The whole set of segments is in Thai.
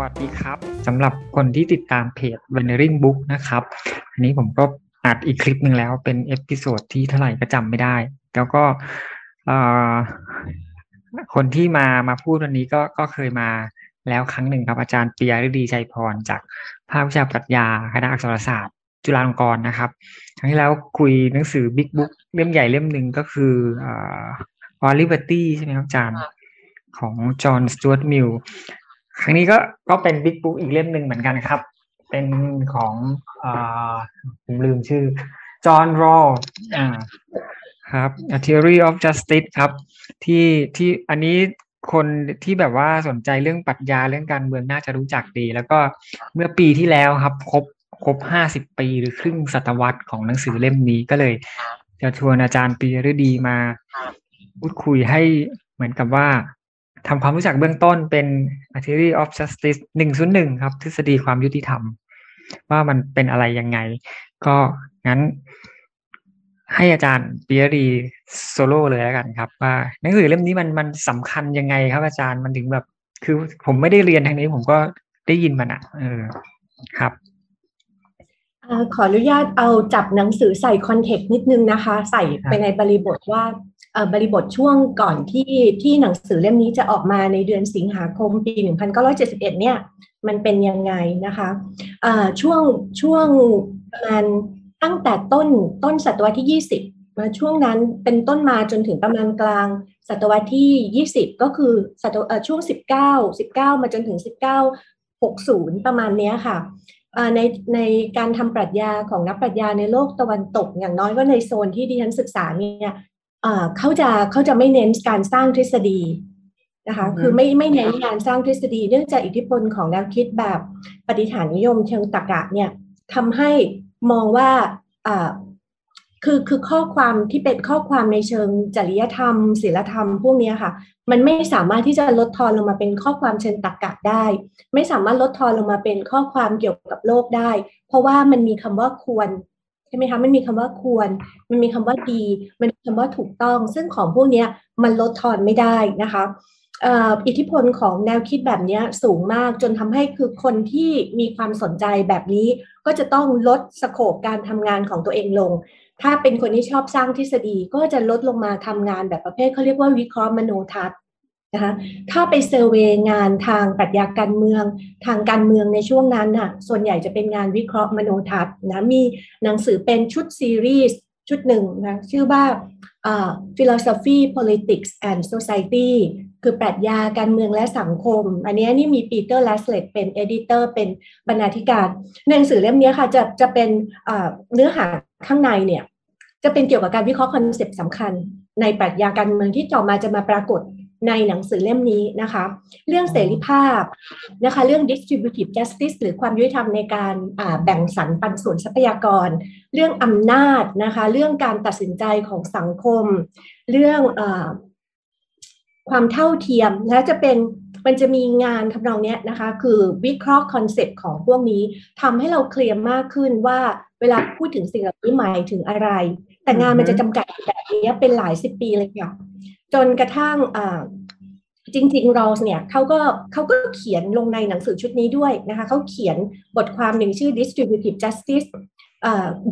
วัสดีครับสำหรับคนที่ติดตามเพจ w e n e r i n g Book นะครับ อันนี้ผมก็อัดอีกคลิปหนึ่งแล้วเป็น episode ที่เท่าไหร่ก็จำไม่ได้ แล้วก็คนที่มามาพูดวันนี้ก็ก็เคยมาแล้วครั้งหนึ่งครับอาจารย์ปิยฤดี ไชยพร จากภาควิชาปรัชญาคณะอักษรศาสตร์ จุฬาลงกรณ์นะครับ ครั้งที่แล้วคุยหนังสือ big book เล่มใหญ่เล่มหนึ่งก็คืออ่า o l i b e r t y ใช่ไหมครับอาจารย์ของจอห์นสตู a ร์ตมิล ครั้งนี้ก็ก็เป็นบิ๊กบุ๊กอีกเล่มหนึ่งเหมือนกันครับ เป็นของอผมลืมชื่อจอห์นรอลครับ A Theory of Justice ครับ ที่ที่อันนี้คนที่แบบว่าสนใจเรื่องปรัชญาเรื่องการเมืองน่าจะรู้จักดี แล้วก็เมื่อปีที่แล้วครับ ครบครบห้าสิบปีหรือครึ่งศตวรรษของหนังสือเล่มนี้ก็เลย จะชวนอาจารย์ปีฤดีมาพูดคุยให้เหมือนกับว่า ทำความรู้จักเบื้องต้นเป็น a theory of justice หนึ่งศูนย์หนึ่งครับ ทฤษฎีความยุติธรรม ว่ามันเป็นอะไรยังไง ก็งั้น ให้อาจารย์ปีฤดีโซโล่เลยแล้วกันครับ ว่าหนังสือเล่มนี้มันมันสำคัญยังไงครับ อาจารย์มันถึงแบบ คือผมไม่ได้เรียนทางนี้ผมก็ได้ยินมันอะเออครับขออนุญาตเอาจับหนังสือใส่คอนเทกต์นิดนึงนะคะ ใส่ไปในบริบทว่า บริบทช่วงก่อนที่ที่หนังสือเล่มนี้จะออกมาในเดือนสิงหาคมปี 1971 เนี่ยมันเป็นยังไงนะคะช่วงช่วงประมาณตั้งแต่ต้นต้นศตวรรษที่ 20 มาช่วงนั้นเป็นต้นมาจนถึงประมาณกลาง ศตวรรษที่ 20 ก็คือศตวรรษช่วง 19 19 มาจนถึง 19 60 ประมาณนี้ค่ะในในการทำปรัชญาของนักปรัชญาในโลกตะวันตกอย่างน้อยก็ในโซนที่ดิฉันศึกษาเนี่ย เขาจะเขาจะไม่เน้นการสร้างทฤษฎีนะคะคือไม่ไม่เน้นการสร้างทฤษฎีเนื่องจากอิทธิพลของแนวคิดแบบปฏิฐานนิยมเชิงตรรกะเนี่ยทำให้มองว่าคือคือข้อความที่เป็นข้อความในเชิงจริยธรรมศีลธรรมพวกนี้ค่ะ มันไม่สามารถที่จะลดทอนลงมาเป็นข้อความเชิงตรรกะได้ ไม่สามารถลดทอนลงมาเป็นข้อความเกี่ยวกับโลกได้ เพราะว่ามันมีคำว่าควร ใช่ไหมคะมันมีคำว่าควร มันมีคำว่าดี มันมีคำว่าถูกต้อง ซึ่งของพวกนี้มันลดทอนไม่ได้นะคะอิทธิพลของแนวคิดแบบนี้สูงมากจนทำให้คือคนที่มีความสนใจแบบนี้ ก็จะต้องลดสโคปการทำงานของตัวเองลง ถ้าเป็นคนที่ชอบสร้างทฤษฎีก็จะลดลงมาทำงานแบบประเภทเขาเรียกว่าวิเคราะห์มโนทัศน์ นะคะถ้าไป survey งานทางปรัชญาการเมือง ทางการเมืองในช่วงนั้นน่ะส่วนใหญ่จะเป็นงานวิเคราะห์มโนทัศน์นะมีหนังสือเป็นชุดซีรีส์ชุดหนึ่งนะชื่อว่า philosophy politics and society คือปรัชญาการเมืองและสังคม อันนี้นี่มี Peter Laslett เป็น editor เป็นบรรณาธิการหนังสือเล่มนี้ค่ะจะจะเป็นเนื้อหาข้างในเนี่ยจะเป็นเกี่ยวกับการวิเคราะห์ concept สำคัญ ในปรัชญาการเมืองที่ต่อมาจะมาปรากฏ ในหนังสือเล่มนี้นะคะ เรื่องเสรีภาพนะคะ เรื่อง distributive justice หรือความยุติธรรมในการแบ่งสรรปันส่วนทรัพยากร เรื่องอำนาจนะคะ เรื่องการตัดสินใจของสังคม เรื่องอความเท่าเทียมและจะเป็นมันจะมีงานทำนองนี้นะคะ คือวิเคราะห์ concept ของพวกนี้ทำให้เรา clear มากขึ้นว่าเวลาพูดถึงสิ่งเหล่านี้หมายถึงอะไร แต่งานมันจะจำกัดแบบนี้เป็นหลายสิบปีเลยค่ะ จนกระทั่งจริงๆรอสเนี่ยเขาก็เขาก็เขียนลงในหนังสือชุดนี้ด้วยนะคะเขาเขียนบทความหนึ่งชื่อ distributive justice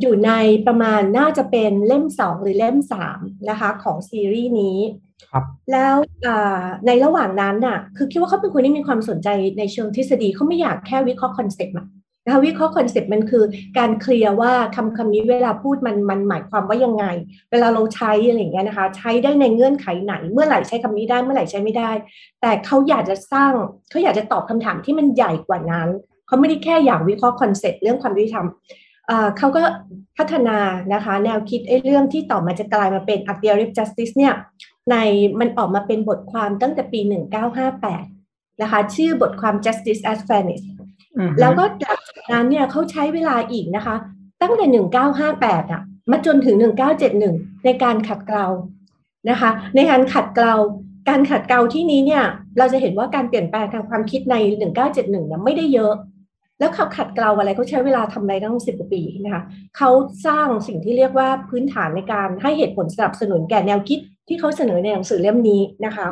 อยู่ในประมาณน่าจะเป็นเล่มสองหรือเล่มสามนะคะของซีรีส์นี้แล้วในระหว่างนั้นน่ะคือคิดว่าเขาเป็นคนที่มีความสนใจในเชิงทฤษฎีเขาไม่อยากแค่วิเคราะห์ concept นะคะวิเคราะห์ concept มันคือการ clear ว่าคำคำนี้เวลาพูดมันมันหมายความว่ายังไง เวลาเราใช้อะไรอย่างเงี้ยนะคะใช้ได้ในเงื่อนไขไหน เมื่อไหร่ใช้คำนี้ได้เมื่อไหร่ใช้ไม่ได้ แต่เขาอยากจะสร้างเขาอยากจะตอบคำถามที่มันใหญ่กว่านั้นเขาไม่ได้แค่อยากวิเคราะห์ concept เรื่องความยุติธรรมเขาก็พัฒนานะคะ แนวคิดไอ้เรื่องที่ต่อมาจะกลายมาเป็น A Theory of Justice เนี่ยในมันออกมาเป็นบทความตั้งแต่ปี 1958 นะคะ ชื่อบทความ justice as fairness แล้วก็จากนั้นเนี่ยเขาใช้เวลาอีกนะคะ ตั้งแต่1958อะมาจนถึง1971ในการขัดเกลานะคะ ในการขัดเกลาการขัดเกลาที่นี้เนี่ย เราจะเห็นว่าการเปลี่ยนแปลงทางความคิดใน 1971เนี่ยไม่ได้เยอะ แล้วเขาขัดเกลาอะไรเขาใช้เวลาทำอะไรตั้งสิบกว่าปีนะคะเขาสร้างสิ่งที่เรียกว่าพื้นฐานในการให้เหตุผลสนับสนุนแก่แนวคิดที่เขาเสนอในหนังสือเล่มนี้นะคะ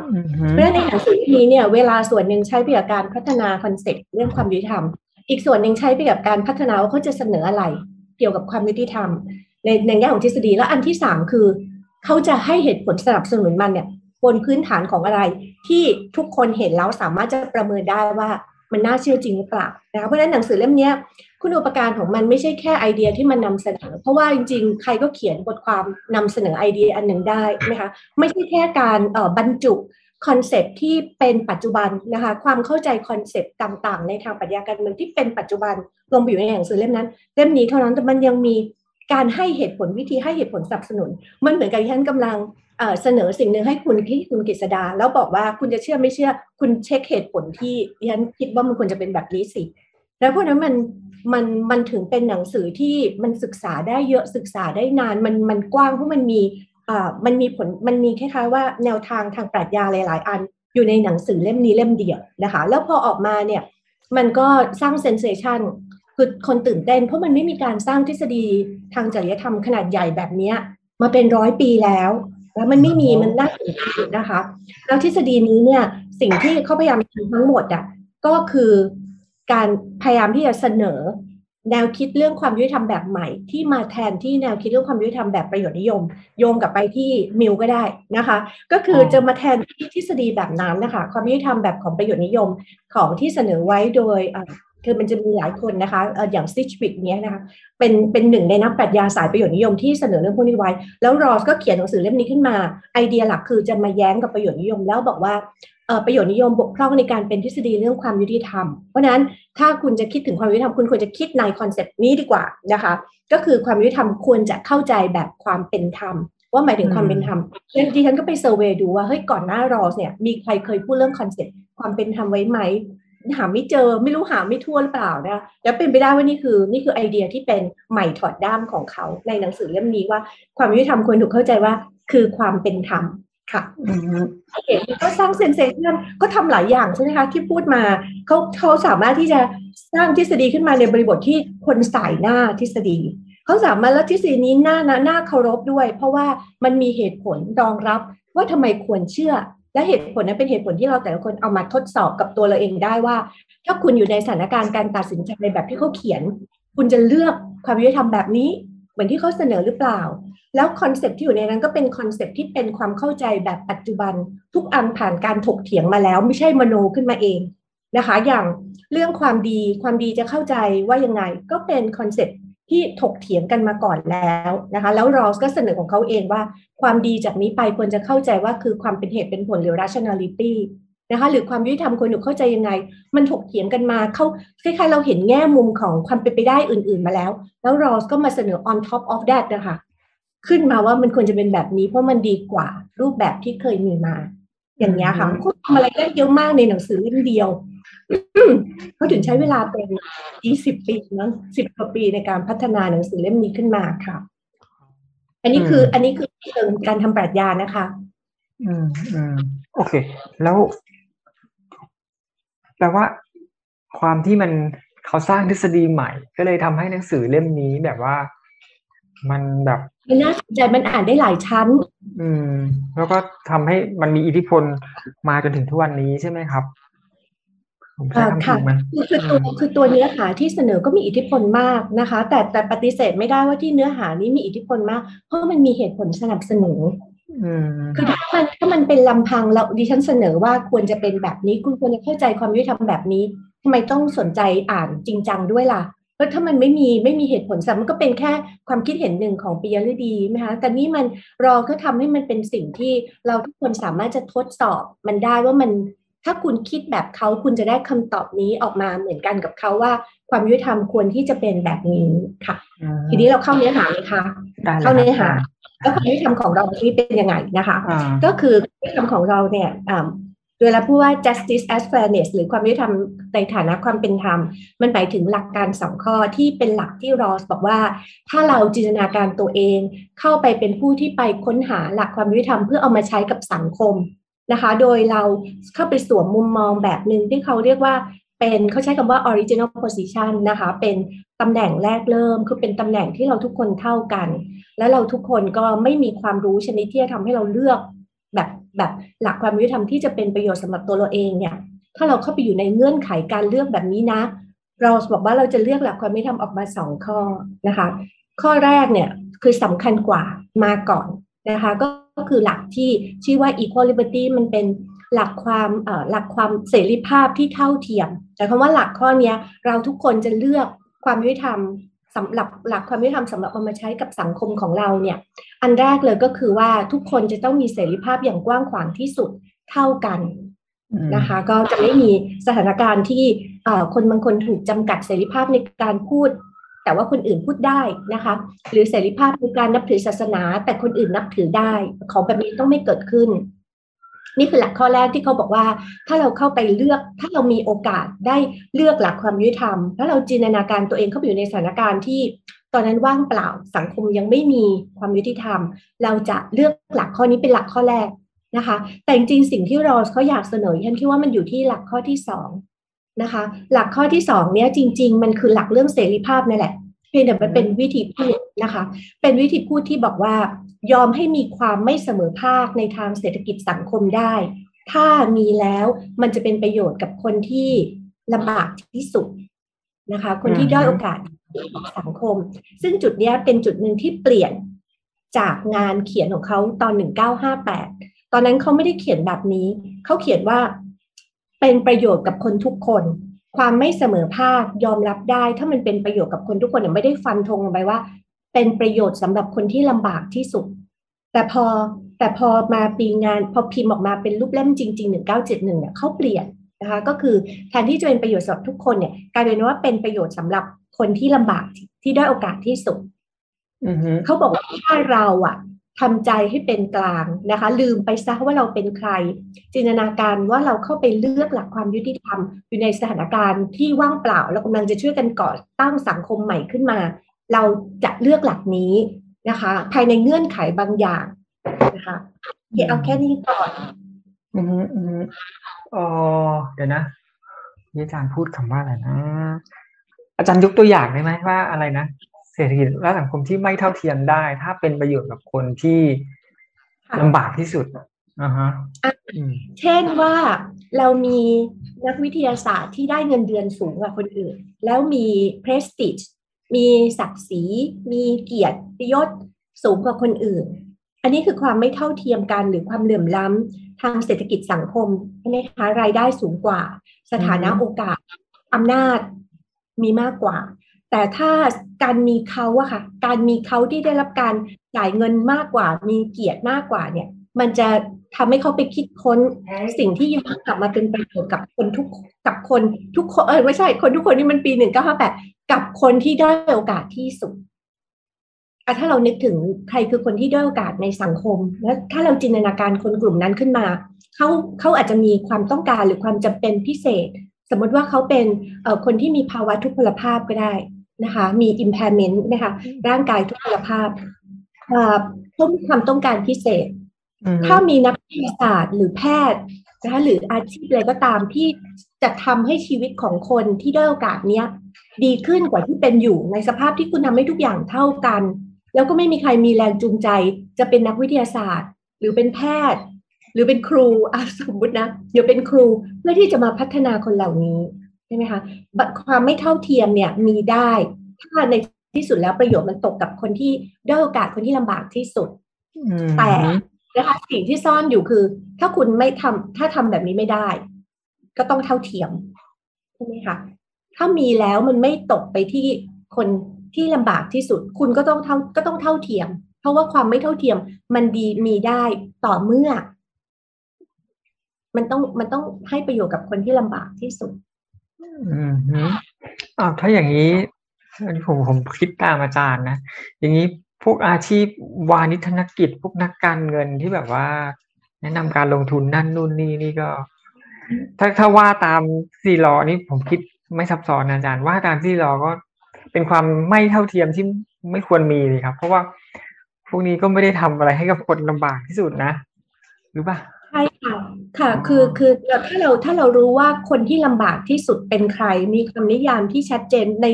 เพราะในหนังสือเล่มนี้เนี่ยเวลาส่วนหนึ่งใช้ไปกับการพัฒนาคอนเซ็ปต์เรื่องความยุติธรรม อีกส่วนหนึ่งใช้ไปกับการพัฒนาว่าเขาจะเสนออะไรเกี่ยวกับความยุติธรรม ในในแง่ของทฤษฎีแล้วอันที่สามคือเขาจะให้เหตุผลสนับสนุนมันเนี่ยบนพื้นฐานของอะไรที่ทุกคนเห็นแล้วสามารถจะประเมินได้ว่า มันน่าเชื่อจริงหรือเปล่านะคะเพราะฉะนั้นหนังสือเล่มนี้คุณูปการของมันไม่ใช่แค่ไอเดียที่มันนำเสนอ เพราะว่าจริงๆ ใครก็เขียนบทความนำเสนอไอเดียอันหนึ่งได้นะคะไม่ใช่แค่การบรรจุ concept ที่เป็นปัจจุบันนะคะความเข้าใจ concept ต่างๆ ในทางปรัชญาการเมืองที่เป็นปัจจุบันรวมอยู่ในหนังสือเล่มนั้น เล่มนี้เท่านั้นแต่มันยังมีการให้เหตุผลวิธีให้เหตุผลสนับสนุน มันเหมือนกับที่ฉันกำลัง เสนอสิ่งหนึ่งให้คุณที่คุณกฤษดา แล้วบอกว่าคุณจะเชื่อไม่เชื่อ คุณเช็คเหตุผลที่ฉันคิดว่ามันควรจะเป็นแบบนี้สิ แล้วพวกนั้นมันมันมันถึงเป็นหนังสือที่มันศึกษาได้เยอะศึกษาได้นานมันมันกว้างเพราะมันมีอ่ามันมีผลมันมีคล้ายๆว่าแนวทางทางปรัชญาหลาย ๆ อัน อยู่ในหนังสือเล่มนี้เล่มเดียวนะคะ แล้วพอออกมาเนี่ยมันก็สร้างเซนเซชันคือคนตื่นเต้น เพราะมันไม่มีการสร้างทฤษฎีทางจริยธรรมขนาดใหญ่แบบนี้มาเป็นร้อยปีแล้ว แล้วมันไม่มีมันน่าเสนใจนะคะ แล้วทฤษฎีนี้เนี่ยสิ่งที่เขาพยายามทำทั้งหมดอะก็คือการพยายามที่จะเสนอ แนวคิดเรื่องความยุติธรรมแบบใหม่ ที่มาแทนที่แนวคิดเรื่องความยุติธรรมแบบประโยชน์นิยม โยงกลับไปที่มิวก็ได้นะคะ ก็คือจะมาแทนที่ทฤษฎีแบบนั้นนะคะ ความยุติธรรมแบบของประโยชน์นิยมของที่เสนอไว้โดย คือมันจะมีหลายคนนะคะอย่างซิชวิกเนี้ยนะคะเป็นเป็นหนึ่งในนักปรัชญาสายประโยชน์นิยมที่เสนอเรื่องพวกนี้ไว้ แล้วรอลส์ก็เขียนหนังสือเล่มนี้ขึ้นมา ไอเดียหลักคือจะมาแย้งกับประโยชน์นิยม แล้วบอกว่าประโยชน์นิยมบกพร่องในการเป็นทฤษฎีเรื่องความยุติธรรม เพราะนั้นถ้าคุณจะคิดถึงความยุติธรรมคุณควรจะคิดใน concept นี้ดีกว่านะคะก็คือความยุติธรรมควรจะเข้าใจแบบความเป็นธรรมว่าหมายถึงความเป็นธรรมดิฉันก็ไป survey ดูว่าเฮ้ยก่อนหน้ารอลส์เนี่ยมีใครเคยพูดเรื่อง concept ความเป็นธรรมไว้ไหม หาไม่เจอไม่รู้หาไม่ทั่วหรือเปล่านะแล้วเป็นไปได้ว่านี่คือ นี่คือไอเดียที่เป็นใหม่ถอดด้ามของเขาในหนังสือเล่มนี้ว่า ความยุติธรรมควรถูกเข้าใจว่าคือความเป็นธรรมค่ะเห็นก็สร้างเซนเซชันก็ทำหลายอย่างใช่ไหมคะที่พูดมาเขาเขาสามารถที่จะสร้างทฤษฎีขึ้นมาในบริบทที่คนสายหน้าทฤษฎีเขาสามารถแล้วทฤษฎีนี้หน้าหน้าเคารพด้วย เพราะว่ามันมีเหตุผลรองรับว่าทำไมควรเชื่อ และเหตุผลนั้นเป็นเหตุผลที่เราแต่ละคนเอามาทดสอบกับตัวเราเองได้ว่า ถ้าคุณอยู่ในสถานการณ์การตัดสินใจในแบบที่เขาเขียน คุณจะเลือกความยุติธรรมแบบนี้ เหมือนที่เขาเสนอหรือเปล่า แล้ว concept ที่อยู่ในนั้นก็เป็น concept ที่เป็นความเข้าใจแบบปัจจุบัน ทุกอันผ่านการถกเถียงมาแล้ว ไม่ใช่มโนขึ้นมาเองนะคะ อย่างเรื่องความดีความดีจะเข้าใจว่ายังไงก็เป็น concept ที่ถกเถียงกันมาก่อนแล้วนะคะ แล้วรอลส์ก็เสนอของเขาเองว่า ความดีจากนี้ไปควรจะเข้าใจว่าคือความเป็นเหตุเป็นผลหรือ rationality นะคะหรือความยุติธรรมควรถูกเข้าใจยังไง มันถกเถียงกันมาเขาคล้ายๆเราเห็นแง่มุมของความเป็นไปได้อื่น ๆมาแล้ว แล้วรอสก็มาเสนอ on top of that นะคะขึ้นมาว่ามันควรจะเป็นแบบนี้ เพราะมันดีกว่ารูปแบบที่เคยมีมา อย่างนี้ค่ะคุณทำอะไรได้เยอะมากในหนังสือเล่มเดียว เขาถึงใช้เวลาเป็นยี่สิบปีนะสิบกว่าปีในการพัฒนาหนังสือเล่มนี้ขึ้นมาค่ะ อันนี้คือ อันนี้คือเชิงการทำปรัชญานะคะ อืมอืมโอเค แล้วแปลว่าความที่มันเขาสร้างทฤษฎีใหม่ ก็เลยทำให้หนังสือเล่มนี้แบบว่า มันแบบมันน่าสนใจมันอ่านได้หลายชั้น อืม แล้วก็ทำให้มันมีอิทธิพลมาจนถึงทุกวันนี้ใช่ไหมครับ ค่ะคือตัวคือตัวเนื้อหาที่เสนอก็มีอิทธิพลมากนะคะ แต่แต่ปฏิเสธไม่ได้ว่าที่เนื้อหานี้มีอิทธิพลมาก เพราะมันมีเหตุผลสนับสนุนคือถ้ามันถ้ามันเป็นลำพังเราดิฉันเสนอว่าควรจะเป็นแบบนี้คุณควรจะเข้าใจความยุติธรรมแบบนี้ทำไมต้องสนใจอ่านจริงจังด้วยล่ะเพราะถ้ามันไม่มีไม่มีเหตุผลสัมันก็เป็นแค่ความคิดเห็นหนึ่งของปิยฤดีไหมคะแต่นี่มันรอก็ทำให้มันเป็นสิ่งที่เราทุกคนสามารถจะทดสอบมันได้ว่ามัน ถ้าคุณคิดแบบเขาคุณจะได้คำตอบนี้ออกมาเหมือนกันกับเขาว่า ความยุติธรรมควรที่จะเป็นแบบนี้ค่ะ ทีนี้เราเข้าเนื้อหาเลยค่ะ เข้าเนื้อหาแล้วความยุติธรรมของเราที่เป็นยังไงนะคะ ก็คือความยุติธรรมของเราเนี่ยเวลาพูดว่า justice as fairness หรือความยุติธรรมในฐานะความเป็นธรรม มันหมายถึงหลักการสองข้อที่เป็นหลักที่รอสบอกว่า ถ้าเราจินตนาการตัวเอง เข้าไปเป็นผู้ที่ไปค้นหาหลักความยุติธรรมเพื่อเอามาใช้กับสังคม นะคะ โดยเราเข้าไปสวมมุมมองแบบหนึ่งที่เขาเรียกว่าเป็นเขาใช้คำว่า original position นะคะ เป็นตำแหน่งแรกเริ่ม คือเป็นตำแหน่งที่เราทุกคนเท่ากัน และเราทุกคนก็ไม่มีความรู้ชนิดที่จะทำให้เราเลือกแบบแบบหลักความยุติธรรมที่จะเป็นประโยชน์สำหรับตัวเราเองเนี่ยถ้าเราเข้าไปอยู่ในเงื่อนไขการเลือกแบบนี้นะ เราบอกว่าเราจะเลือกหลักความยุติธรรมออกมาสองข้อนะคะ ข้อแรกเนี่ยคือสำคัญกว่ามาก่อนนะคะ ก็็คือหลักที่ชื่อว่า equal liberty มันเป็นหลักความหลักความเสรีภาพที่เท่าเทียม แต่คำว่าหลักข้อนี้เราทุกคนจะเลือกความยุติธรรมสำหรับหลักความยุติธรรมสำหรับเอามาใช้กับสังคมของเราเนี่ยอันแรกเลยก็คือว่าทุกคนจะต้องมีเสรีภาพอย่างกว้างขวางที่สุดเท่ากันนะคะก็จะไม่มีสถานการณ์ที่คนบางคนถูกจำกัดเสรีภาพในการพูด แต่ว่าคนอื่นพูดได้นะคะ หรือเสรีภาพในการนับถือศาสนา แต่คนอื่นนับถือได้ ของแบบนี้ต้องไม่เกิดขึ้น นี่คือหลักข้อแรกที่เขาบอกว่า ถ้าเราเข้าไปเลือก ถ้าเรามีโอกาสได้เลือกหลักความยุติธรรม แล้วเราจินตนาการตัวเองเข้าไปอยู่ในสถานการณ์ที่ตอนนั้นว่างเปล่าสังคมยังไม่มีความยุติธรรม เราจะเลือกหลักข้อนี้เป็นหลักข้อแรกนะคะ แต่จริงๆสิ่งที่รอสเขาอยากเสนอฉันคิดว่ามันอยู่ที่หลักข้อที่สอง นะคะ หลักข้อที่สองเนี้ยจริง ๆ มันคือหลักเรื่องเสรีภาพนั่นแหละเพียงแต่มันเป็นวิธีพูดนะคะ เป็นวิธีพูดที่บอกว่ายอมให้มีความไม่เสมอภาคในทางเศรษฐกิจสังคมได้ ถ้ามีแล้วมันจะเป็นประโยชน์กับคนที่ลำบากที่สุดนะคะ คนที่ด้อยโอกาสสังคม ซึ่งจุดนี้เป็นจุดหนึ่งที่เปลี่ยนจากงานเขียนของเขาตอน 1958 ตอนนั้นเขาไม่ได้เขียนแบบนี้ เขาเขียนว่า เป็นประโยชน์กับคนทุกคน ความไม่เสมอภาคยอมรับได้ ถ้ามันเป็นประโยชน์กับคนทุกคนเนี่ยไม่ได้ฟันธงลงไปว่า เป็นประโยชน์สำหรับคนที่ลำบากที่สุด แต่พอแต่พอมาปีงานพอพิมพ์ออกมาเป็นรูปเล่มจริง ๆ 1971เนี่ยเขาเปลี่ยนนะคะก็คือแทนที่จะเป็นประโยชน์สำหรับทุกคนเนี่ยกลายเป็นว่าเป็นประโยชน์สำหรับคนที่ลำบากที่ได้โอกาสที่สุดเขาบอกว่าถ้าเราอะ ทำใจให้เป็นกลางนะคะ ลืมไปซะว่าเราเป็นใคร จินตนาการว่าเราเข้าไปเลือกหลักความยุติธรรม อยู่ในสถานการณ์ที่ว่างเปล่าเรากำลังจะช่วยกันก่อตั้งสังคมใหม่ขึ้นมา เราจะเลือกหลักนี้นะคะ ภายในเงื่อนไขบางอย่างนะคะเอาแค่นี้ก่อนอืมอืมอ๋อเดี๋ยวนะอาจารย์พูดคำว่าอะไรนะอาจารย์ยกตัวอย่างได้ไหมว่าอะไรนะ เศรษฐกิจและสังคมที่ไม่เท่าเทียมได้ ถ้าเป็นประโยชน์กับคนที่ลำบากที่สุดอ่าฮะเช่นว่าเรามีนักวิทยาศาสตร์ที่ได้เงินเดือนสูงกว่าคนอื่น แล้วมี prestige มีศักดิ์ศรี มีเกียรติยศสูงกว่าคนอื่น อันนี้คือความไม่เท่าเทียมกันหรือความเหลื่อมล้ำทางเศรษฐกิจสังคมใช่ไหมคะรายได้สูงกว่า สถานะโอกาสอำนาจมีมากกว่า แต่ถ้าการมีเขาอะค่ะ การมีเขาที่ได้รับการจ่ายเงินมากกว่า มีเกียรติมากกว่าเนี่ย มันจะทำให้เขาไปคิดค้นสิ่งที่ย้อนกลับมาเป็นประโยชน์กับคนทุกกับคนทุกคนเออไม่ใช่คนทุกคนนี่มันปีหนึ่งเก้าห้าแปดกับคนที่ได้โอกาสที่สุดอะถ้าเรานึกถึงใครคือคนที่ได้โอกาสในสังคม แล้วถ้าเราจินตนาการคนกลุ่มนั้นขึ้นมาเขาเขาอาจจะมีความต้องการหรือความจำเป็นพิเศษ สมมติว่าเขาเป็นคนที่มีภาวะทุพพลภาพก็ได้ นะคะมี impairment นะคะร่างกายทุพพลภาพเขามีความต้องการพิเศษ ถ้ามีนักวิทยาศาสตร์หรือแพทย์นะคะหรืออาชีพอะไรก็ตามที่จะทำให้ชีวิตของคนที่ได้โอกาสเนี้ยดีขึ้นกว่าที่เป็นอยู่ในสภาพที่คุณทำให้ทุกอย่างเท่ากัน แล้วก็ไม่มีใครมีแรงจูงใจ จะเป็นนักวิทยาศาสตร์ หรือเป็นแพทย์ หรือเป็นครูอาสมมตินะเดี๋ยวเป็นครูเพื่อที่จะมาพัฒนาคนเหล่านี้ใช่ไหมคะความไม่เท่าเทียมเนี่ยมีได้ ถ้าในที่สุดแล้วประโยชน์มันตกกับคนที่ได้โอกาสคนที่ลำบากที่สุด แต่นะคะสิ่งที่ซ่อนอยู่คือ ถ้าคุณไม่ทำถ้าทำแบบนี้ไม่ได้ ก็ต้องเท่าเทียมใช่ไหมคะถ้ามีแล้วมันไม่ตกไปที่คนที่ลำบากที่สุด คุณก็ต้องเท่าก็ต้องเท่าเทียม เพราะว่าความไม่เท่าเทียมมันดีมีได้ต่อเมื่อ มันต้องมันต้องให้ประโยชน์กับคนที่ลำบากที่สุด อืมอ้าถ้าอย่างนี้ผมผมคิดตามอาจารย์นะ อย่างนี้พวกอาชีพวานิธนกิจ พวกนักการเงินที่แบบว่า แนะนำการลงทุนนั่นนู่นนี่นี่ก็ ถ้าถ้าว่าตามสี่ล้อนี่ผมคิดไม่ซับซ้อนอาจารย์ว่าตามที่เราก็เป็นความไม่เท่าเทียมที่ไม่ควรมีเลยครับ เพราะว่าพวกนี้ก็ไม่ได้ทำอะไรให้กับคนลำบากที่สุดนะหรือเปล่า ช่ค่ะค่ะคือคือถ้าเราถ้าเรารู้ว่าคนที่ลำบากที่สุดเป็นใคร มีคำนิยามที่ชัดเจนใน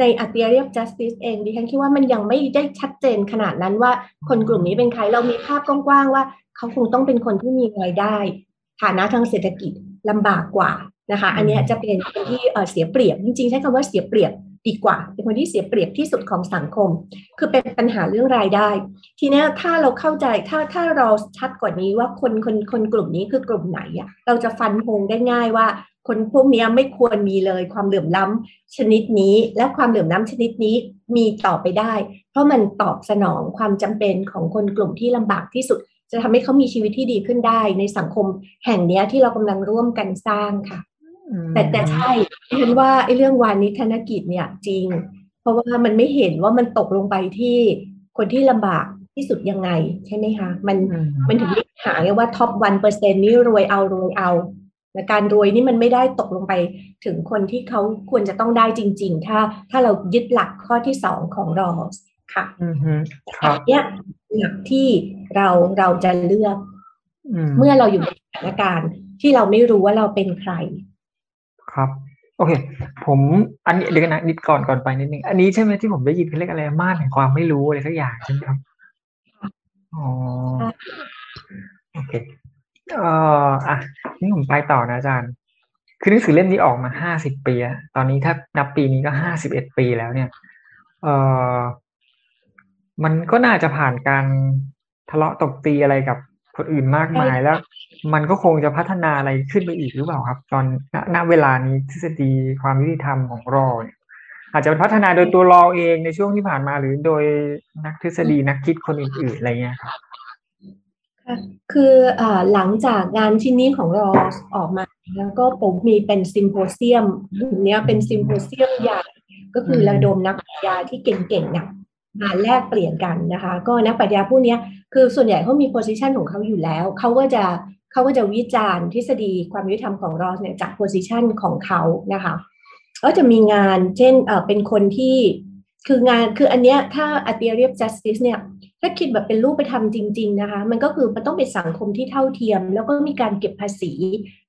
ในอัตราเรียบ justice เองดิฉันคิดว่ามันยังไม่ได้ชัดเจนขนาดนั้นว่าคนกลุ่มนี้เป็นใครเรามีภาพกว้างๆว่า เขาคงต้องเป็นคนที่มีรายได้ ฐานะทางเศรษฐกิจลำบากกว่านะคะ อันนี้จะเป็นคนที่เสียเปรียบจริงๆใช้คำว่าเสียเปรียบ ดีกว่าเป็นคนที่เสียเปรียบที่สุดของสังคม คือเป็นปัญหาเรื่องรายได้ ทีนี้ถ้าเราเข้าใจถ้าถ้าเราชัดกว่านี้ว่าคนคนคนกลุ่มนี้คือกลุ่มไหนอะเราจะฟันธงได้ง่ายว่า คนพวกนี้ไม่ควรมีเลยความเหลื่อมล้ำชนิดนี้ และความเหลื่อมล้ำชนิดนี้มีต่อไปได้ เพราะมันตอบสนองความจำเป็นของคนกลุ่มที่ลำบากที่สุด จะทำให้เขามีชีวิตที่ดีขึ้นได้ ในสังคมแห่งนี้ที่เรากำลังร่วมกันสร้างค่ะ แต่แต่ใช่ฉันว่าไอ้เรื่องวานิธนกิจเนี่ยจริง เพราะว่ามันไม่เห็นว่ามันตกลงไปที่คนที่ลำบากที่สุดยังไง ใช่ไหมคะ มันมันถึงหาว่าท็อปวันเปอร์เซ็นต์นี้รวยเอารวยเอาแต่การรวยนี่มันไม่ได้ตกลงไปถึงคนที่เขาควรจะต้องได้จริง ๆ ถ้าถ้าเรายึดหลักข้อที่สองของรอสค่ะอันนี้หลักที่เราเราจะเลือก เมื่อเราอยู่ในสถานการณ์ที่เราไม่รู้ว่าเราเป็นใคร ครับ โอเค ผมอันนี้เดี๋ยวนะนิดก่อนก่อนไปนิดนึงอันนี้ใช่ไหมที่ผมได้ยินเขาเรียกอะไรม่านแห่งความไม่รู้อะไรสักอย่างใช่ไหมครับอ๋อโอเคเอ่ออะนี่ผมไปต่อนะอาจารย์ คือหนังสือเล่มนี้ออกมาห้าสิบปีแล้วตอนนี้ถ้านับปีนี้ก็ห้าสิบเอ็ดปีแล้วเนี่ย เอ่อมันก็น่าจะผ่านการทะเลาะตบตีอะไรกับ คนอื่นมากมายแล้ว มันก็คงจะพัฒนาอะไรขึ้นไปอีกหรือเปล่าครับ ตอนณเวลานี้ทฤษฎีความยุติธรรมของรออาจจะพัฒนาโดยตัวรอเองในช่วงที่ผ่านมาหรือโดยนักทฤษฎีนักคิดคนอื่นๆอะไรเงี้ยครับคืออหลังจากงานชิ้นนี้ของรอออกมา แล้วก็ผมมีเป็นซิมโพเซียมเนี้ยเป็นซิมโพเซียมใหญ่ก็คือระดมนักปรัชญาที่เก่งๆเนี่ยมาแลกเปลี่ยนกันนะคะ ก็นักปรัชญาผู้นี้ คือส่วนใหญ่เขามีโพสิชันของเขาอยู่แล้ว เขาก็จะเขาก็จะวิจารณ์ทฤษฎีความยุติธรรมของรอสเนี่ยจากโพสิชันของเขานะคะก็จะมีงานเช่นเออเป็นคนที่คืองานคืออันเนี้ยถ้าอัตเรียบ justice เนี่ยถ้าคิดแบบเป็นรูปไปทำจริง ๆนะคะ มันก็คือมันต้องเป็นสังคมที่เท่าเทียม แล้วก็มีการเก็บภาษี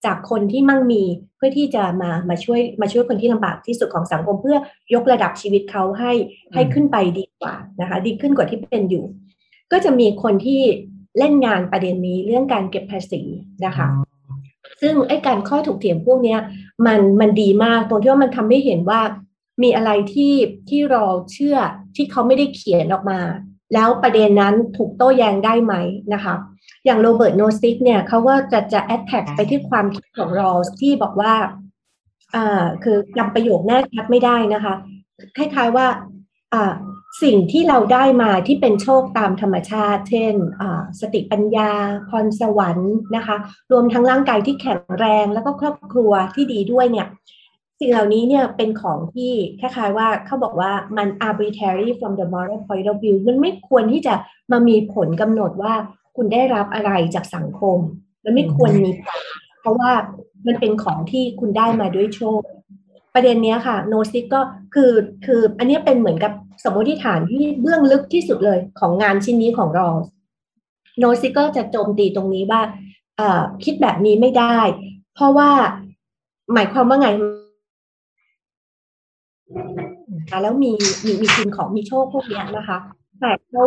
จากคนที่มั่งมีเพื่อที่จะมามาช่วยมาช่วยคนที่ลำบากที่สุดของสังคมเพื่อยกระดับชีวิตเขาให้ให้ขึ้นไปดีกว่านะคะ ดีขึ้นกว่าที่เป็นอยู่ ก็จะมีคนที่เล่นงานประเด็นนี้เรื่องการเก็บภาษีนะคะ ซึ่งไอ้การข้อถูกเถียงพวกนี้มันมันดีมากตรงที่ว่ามันทำให้เห็นว่ามีอะไรที่ที่เราเชื่อที่เขาไม่ได้เขียนออกมา แล้วประเด็นนั้นถูกโต้แย้งได้ไหมนะคะ อย่างโรเบิร์ตโนซิกเนี่ยเขาก็จะจะ attack ไปที่ความคิดของรอลส์ที่บอกว่าอ่าคือจำประโยคแน่ชัดไม่ได้นะคะคล้ายๆว่าอ่า สิ่งที่เราได้มาที่เป็นโชคตามธรรมชาติ เช่นสติปัญญา พรสวรรค์นะคะ รวมทั้งร่างกายที่แข็งแรงแล้วก็ครอบครัวที่ดีด้วยเนี่ยสิ่งเหล่านี้เนี่ยเป็นของที่คล้ายๆว่าเขาบอกว่ามัน arbitrary from the moral point of view มันไม่ควรที่จะมามีผลกำหนดว่าคุณได้รับอะไรจากสังคมและไม่ควรมี เพราะว่ามันเป็นของที่คุณได้มาด้วยโชค ประเด็นนี้ค่ะโนซิกก็คือคืออันนี้เป็นเหมือนกับสมมติฐานที่เบื้องลึกที่สุดเลยของงานชิ้นนี้ของรอลส์ โนซิกก็จะโจมตีตรงนี้ว่าคิดแบบนี้ไม่ได้ เพราะว่าหมายความว่าไงแล้วมีมีมีคุณของมีโชคพวกนี้นะคะ แต่เขา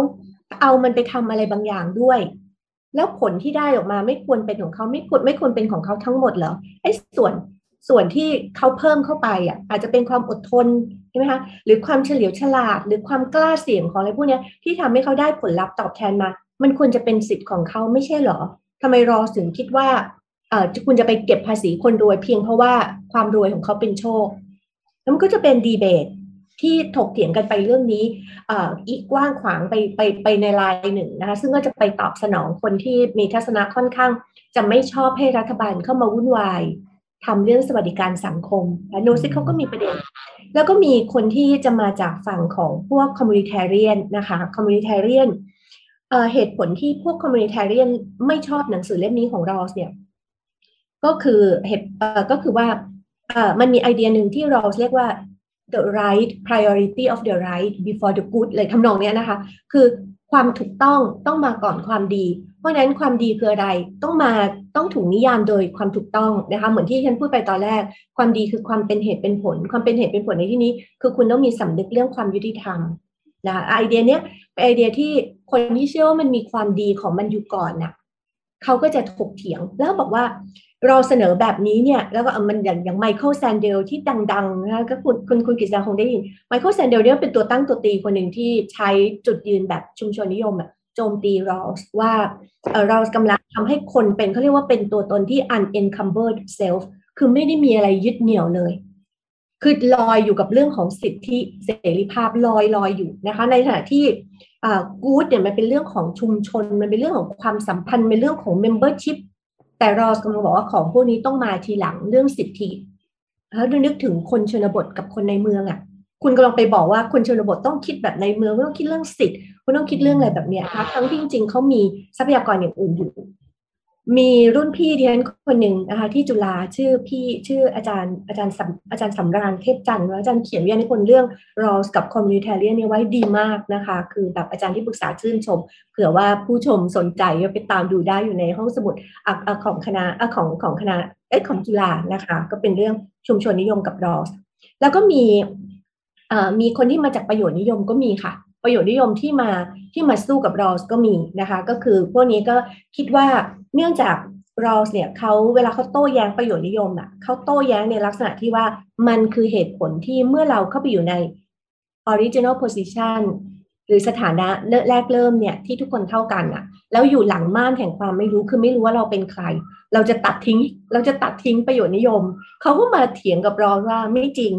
เอามันไปทำอะไรบางอย่างด้วย แล้วผลที่ได้ออกมาไม่ควรเป็นของเขาไม่ควรไม่ควรเป็นของเขาทั้งหมดเหรอไอ้ส่วน ส่วนที่เขาเพิ่มเข้าไปอะอาจจะเป็นความอดทนใช่ไหมคะหรือความเฉลียวฉลาด หรือความกล้าเสี่ยงของอะไรพวกนี้ที่ทำให้เขาได้ผลลัพธ์ตอบแทนมา มันควรจะเป็นสิทธิ์ของเขาไม่ใช่เหรอทำไมรอถึงคิดว่าเออคุณจะไปเก็บภาษีคนรวยเพียงเพราะว่าความรวยของเขาเป็นโชคแล้วมันก็จะเป็นดีเบตที่ถกเถียงกันไปเรื่องนี้อีกกว้างขวางไปไปไปในรายหนึ่งนะคะซึ่งก็จะไปตอบสนองคนที่มีทัศนะค่อนข้าง จะไม่ชอบให้รัฐบาลเข้ามาวุ่นวาย ทำเรื่องสวัสดิการสังคมโนซิกเขาก็มีประเด็น แล้วก็มีคนที่จะมาจากฝั่งของพวก communitarian นะคะ communitarian เหตุผลที่พวก communitarianไม่ชอบหนังสือเล่มนี้ของรอสเนี่ยก็คือเหตุก็คือว่ามันมีไอเดียหนึ่งที่รอสเรียกว่า the right priority of the right before the good เลยทำนองเนี้ยนะคะ คือ ความถูกต้องต้องมาก่อนความดี เพราะฉะนั้นความดีคืออะไรต้องมาต้องถูกนิยามโดยความถูกต้องนะคะเหมือนที่ฉันพูดไปตอนแรก ความดีคือความเป็นเหตุเป็นผล ความเป็นเหตุเป็นผลในที่นี้ คือคุณต้องมีสำนึกเรื่องความยุติธรรมนะคะไอเดียเนี้ยเป็นไอเดียที่คนที่เชื่อว่ามันมีความดีของมันอยู่ก่อนน่ะ เขาก็จะถกเถียงแล้วบอกว่ารอลส์เสนอแบบนี้เนี่ยแล้วก็มันอย่างอย่างไมเคิลแซนเดลที่ดังๆนะก็คุณคุณคุณกิษณาคงได้ยินไมเคิลแซนเดลเนี่ยเป็นตัวตั้งตัวตีคนหนึ่งที่ใช้จุดยืนแบบชุมชนนิยมอะโจมตีรอลส์ว่ารอลส์กำลังทำให้คนเป็นเขาเรียกว่าเป็นตัวตนที่ unencumbered self คือไม่ได้มีอะไรยึดเหนี่ยวเลย คือลอยอยู่กับเรื่องของสิทธิเสรีภาพลอยลอยอยู่นะคะ ในขณะที่กู๊ดเนี่ยมันเป็นเรื่องของชุมชน มันเป็นเรื่องของความสัมพันธ์เป็นเรื่องของ membership แต่รอกำลังบอกว่าของพวกนี้ต้องมาทีหลังเรื่องสิทธิแล้วนึกถึงคนชนบทกับคนในเมืองอะ่ะ คุณกำลังไปบอกว่าคนชนบทต้องคิดแบบในเมืองต้องคิดเรื่องสิทธิคุณต้องคิดเรื่องอะไรแบบเนี้ยคะทั้งที่จริงๆเขามีทรัพยากรอย่างอื่นอยู่ มีรุ่นพี่ที่ฉันคนหนึ่งนะคะที่จุฬาชื่อพี่ชื่ออาจารย์อาจารย์สอาจารย์สำราญเทพจันทร์อาจารย์เขียนวิทยานิพนธ์เรื่องรอสกับคอมมิวนิเทเรียนเนี่ยไว้ดีมากนะคะ คือแบบอาจารย์ที่ปรึกษาชื่นชม เผื่อว่าผู้ชมสนใจไปตามดูได้อยู่ในห้องสมุดของคณะของของคณะเอ้ของจุฬานะคะ ก็เป็นเรื่องชุมชนนิยมกับรอสแล้วก็มีมีคนที่มาจากประโยชน์นิยมก็มีค่ะประโยชน์นิยมที่มาที่มาสู้กับรอสก็มีนะคะ ก็คือพวกนี้ก็คิดว่า เนื่องจากรอสเนี่ยเขาเวลาเขาโต้แย้งประโยชน์นิยมอะเขาโต้แย้งในลักษณะที่ว่ามันคือเหตุผลที่เมื่อเราเข้าไปอยู่ใน original position หรือสถานะแรกเริ่มเนี่ยที่ทุกคนเท่ากันอะ แล้วอยู่หลังม่านแห่งความไม่รู้คือไม่รู้ว่าเราเป็นใคร เราจะตัดทิ้งเราจะตัดทิ้งประโยชน์นิยมเขาก็มาเถียงกับรอว่าไม่จริง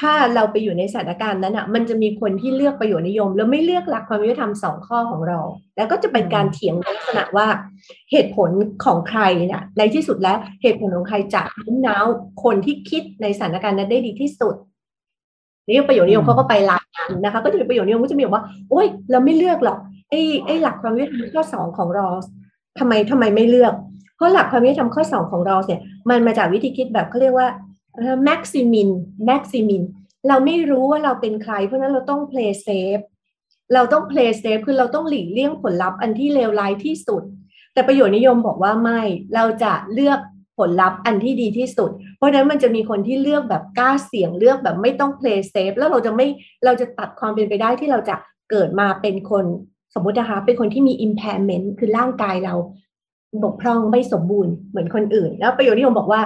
ถ้าเราไปอยู่ในสถานการณ์นั้นอะ มันจะมีคนที่เลือกประโยชน์นิยม แล้วไม่เลือกหลักความยุติธรรมสองข้อของเรา แล้วก็จะเป็นการเถียงลักษณะว่าเหตุผลของใครเนี่ยในที่สุดแล้วเหตุผลของใครจะน้มน้าวคนที่คิดในสถานการณ์นั้นได้ดีที่สุดนี่ประโยชน์นิยมเขาก็ไปลายนะคะ ก็จะมีประโยชน์นิยมก็จะมีบอกว่าโอ้ยเราไม่เลือกหรอกไอ้ไอ้หลักความยุติธรรมข้อสองของเราทำไมทำไมไม่เลือก เพราะหลักความยุติธรรมข้อสองของเราเนี่ย มันมาจากวิธีคิดแบบเขาเรียกว่า maximin maximin เราไม่รู้ว่าเราเป็นใคร เพราะนั้นเราต้อง play safe เราต้อง play safe คือเราต้องหลีกเลี่ยงผลลัพธ์อันที่เลวร้ายที่สุด แต่ประโยชน์นิยมบอกว่าไม่เราจะเลือกผลลัพธ์อันที่ดีที่สุด เพราะนั้นมันจะมีคนที่เลือกแบบกล้าเสี่ยงเลือกแบบไม่ต้อง play safe แล้วเราจะไม่เราจะตัดความเป็นไปได้ที่เราจะเกิดมาเป็นคนสมมตินะคะเป็นคนที่มี impairment คือร่างกายเราบกพร่องไม่สมบูรณ์เหมือนคนอื่น แล้วประโยชน์นิยมบอกว่า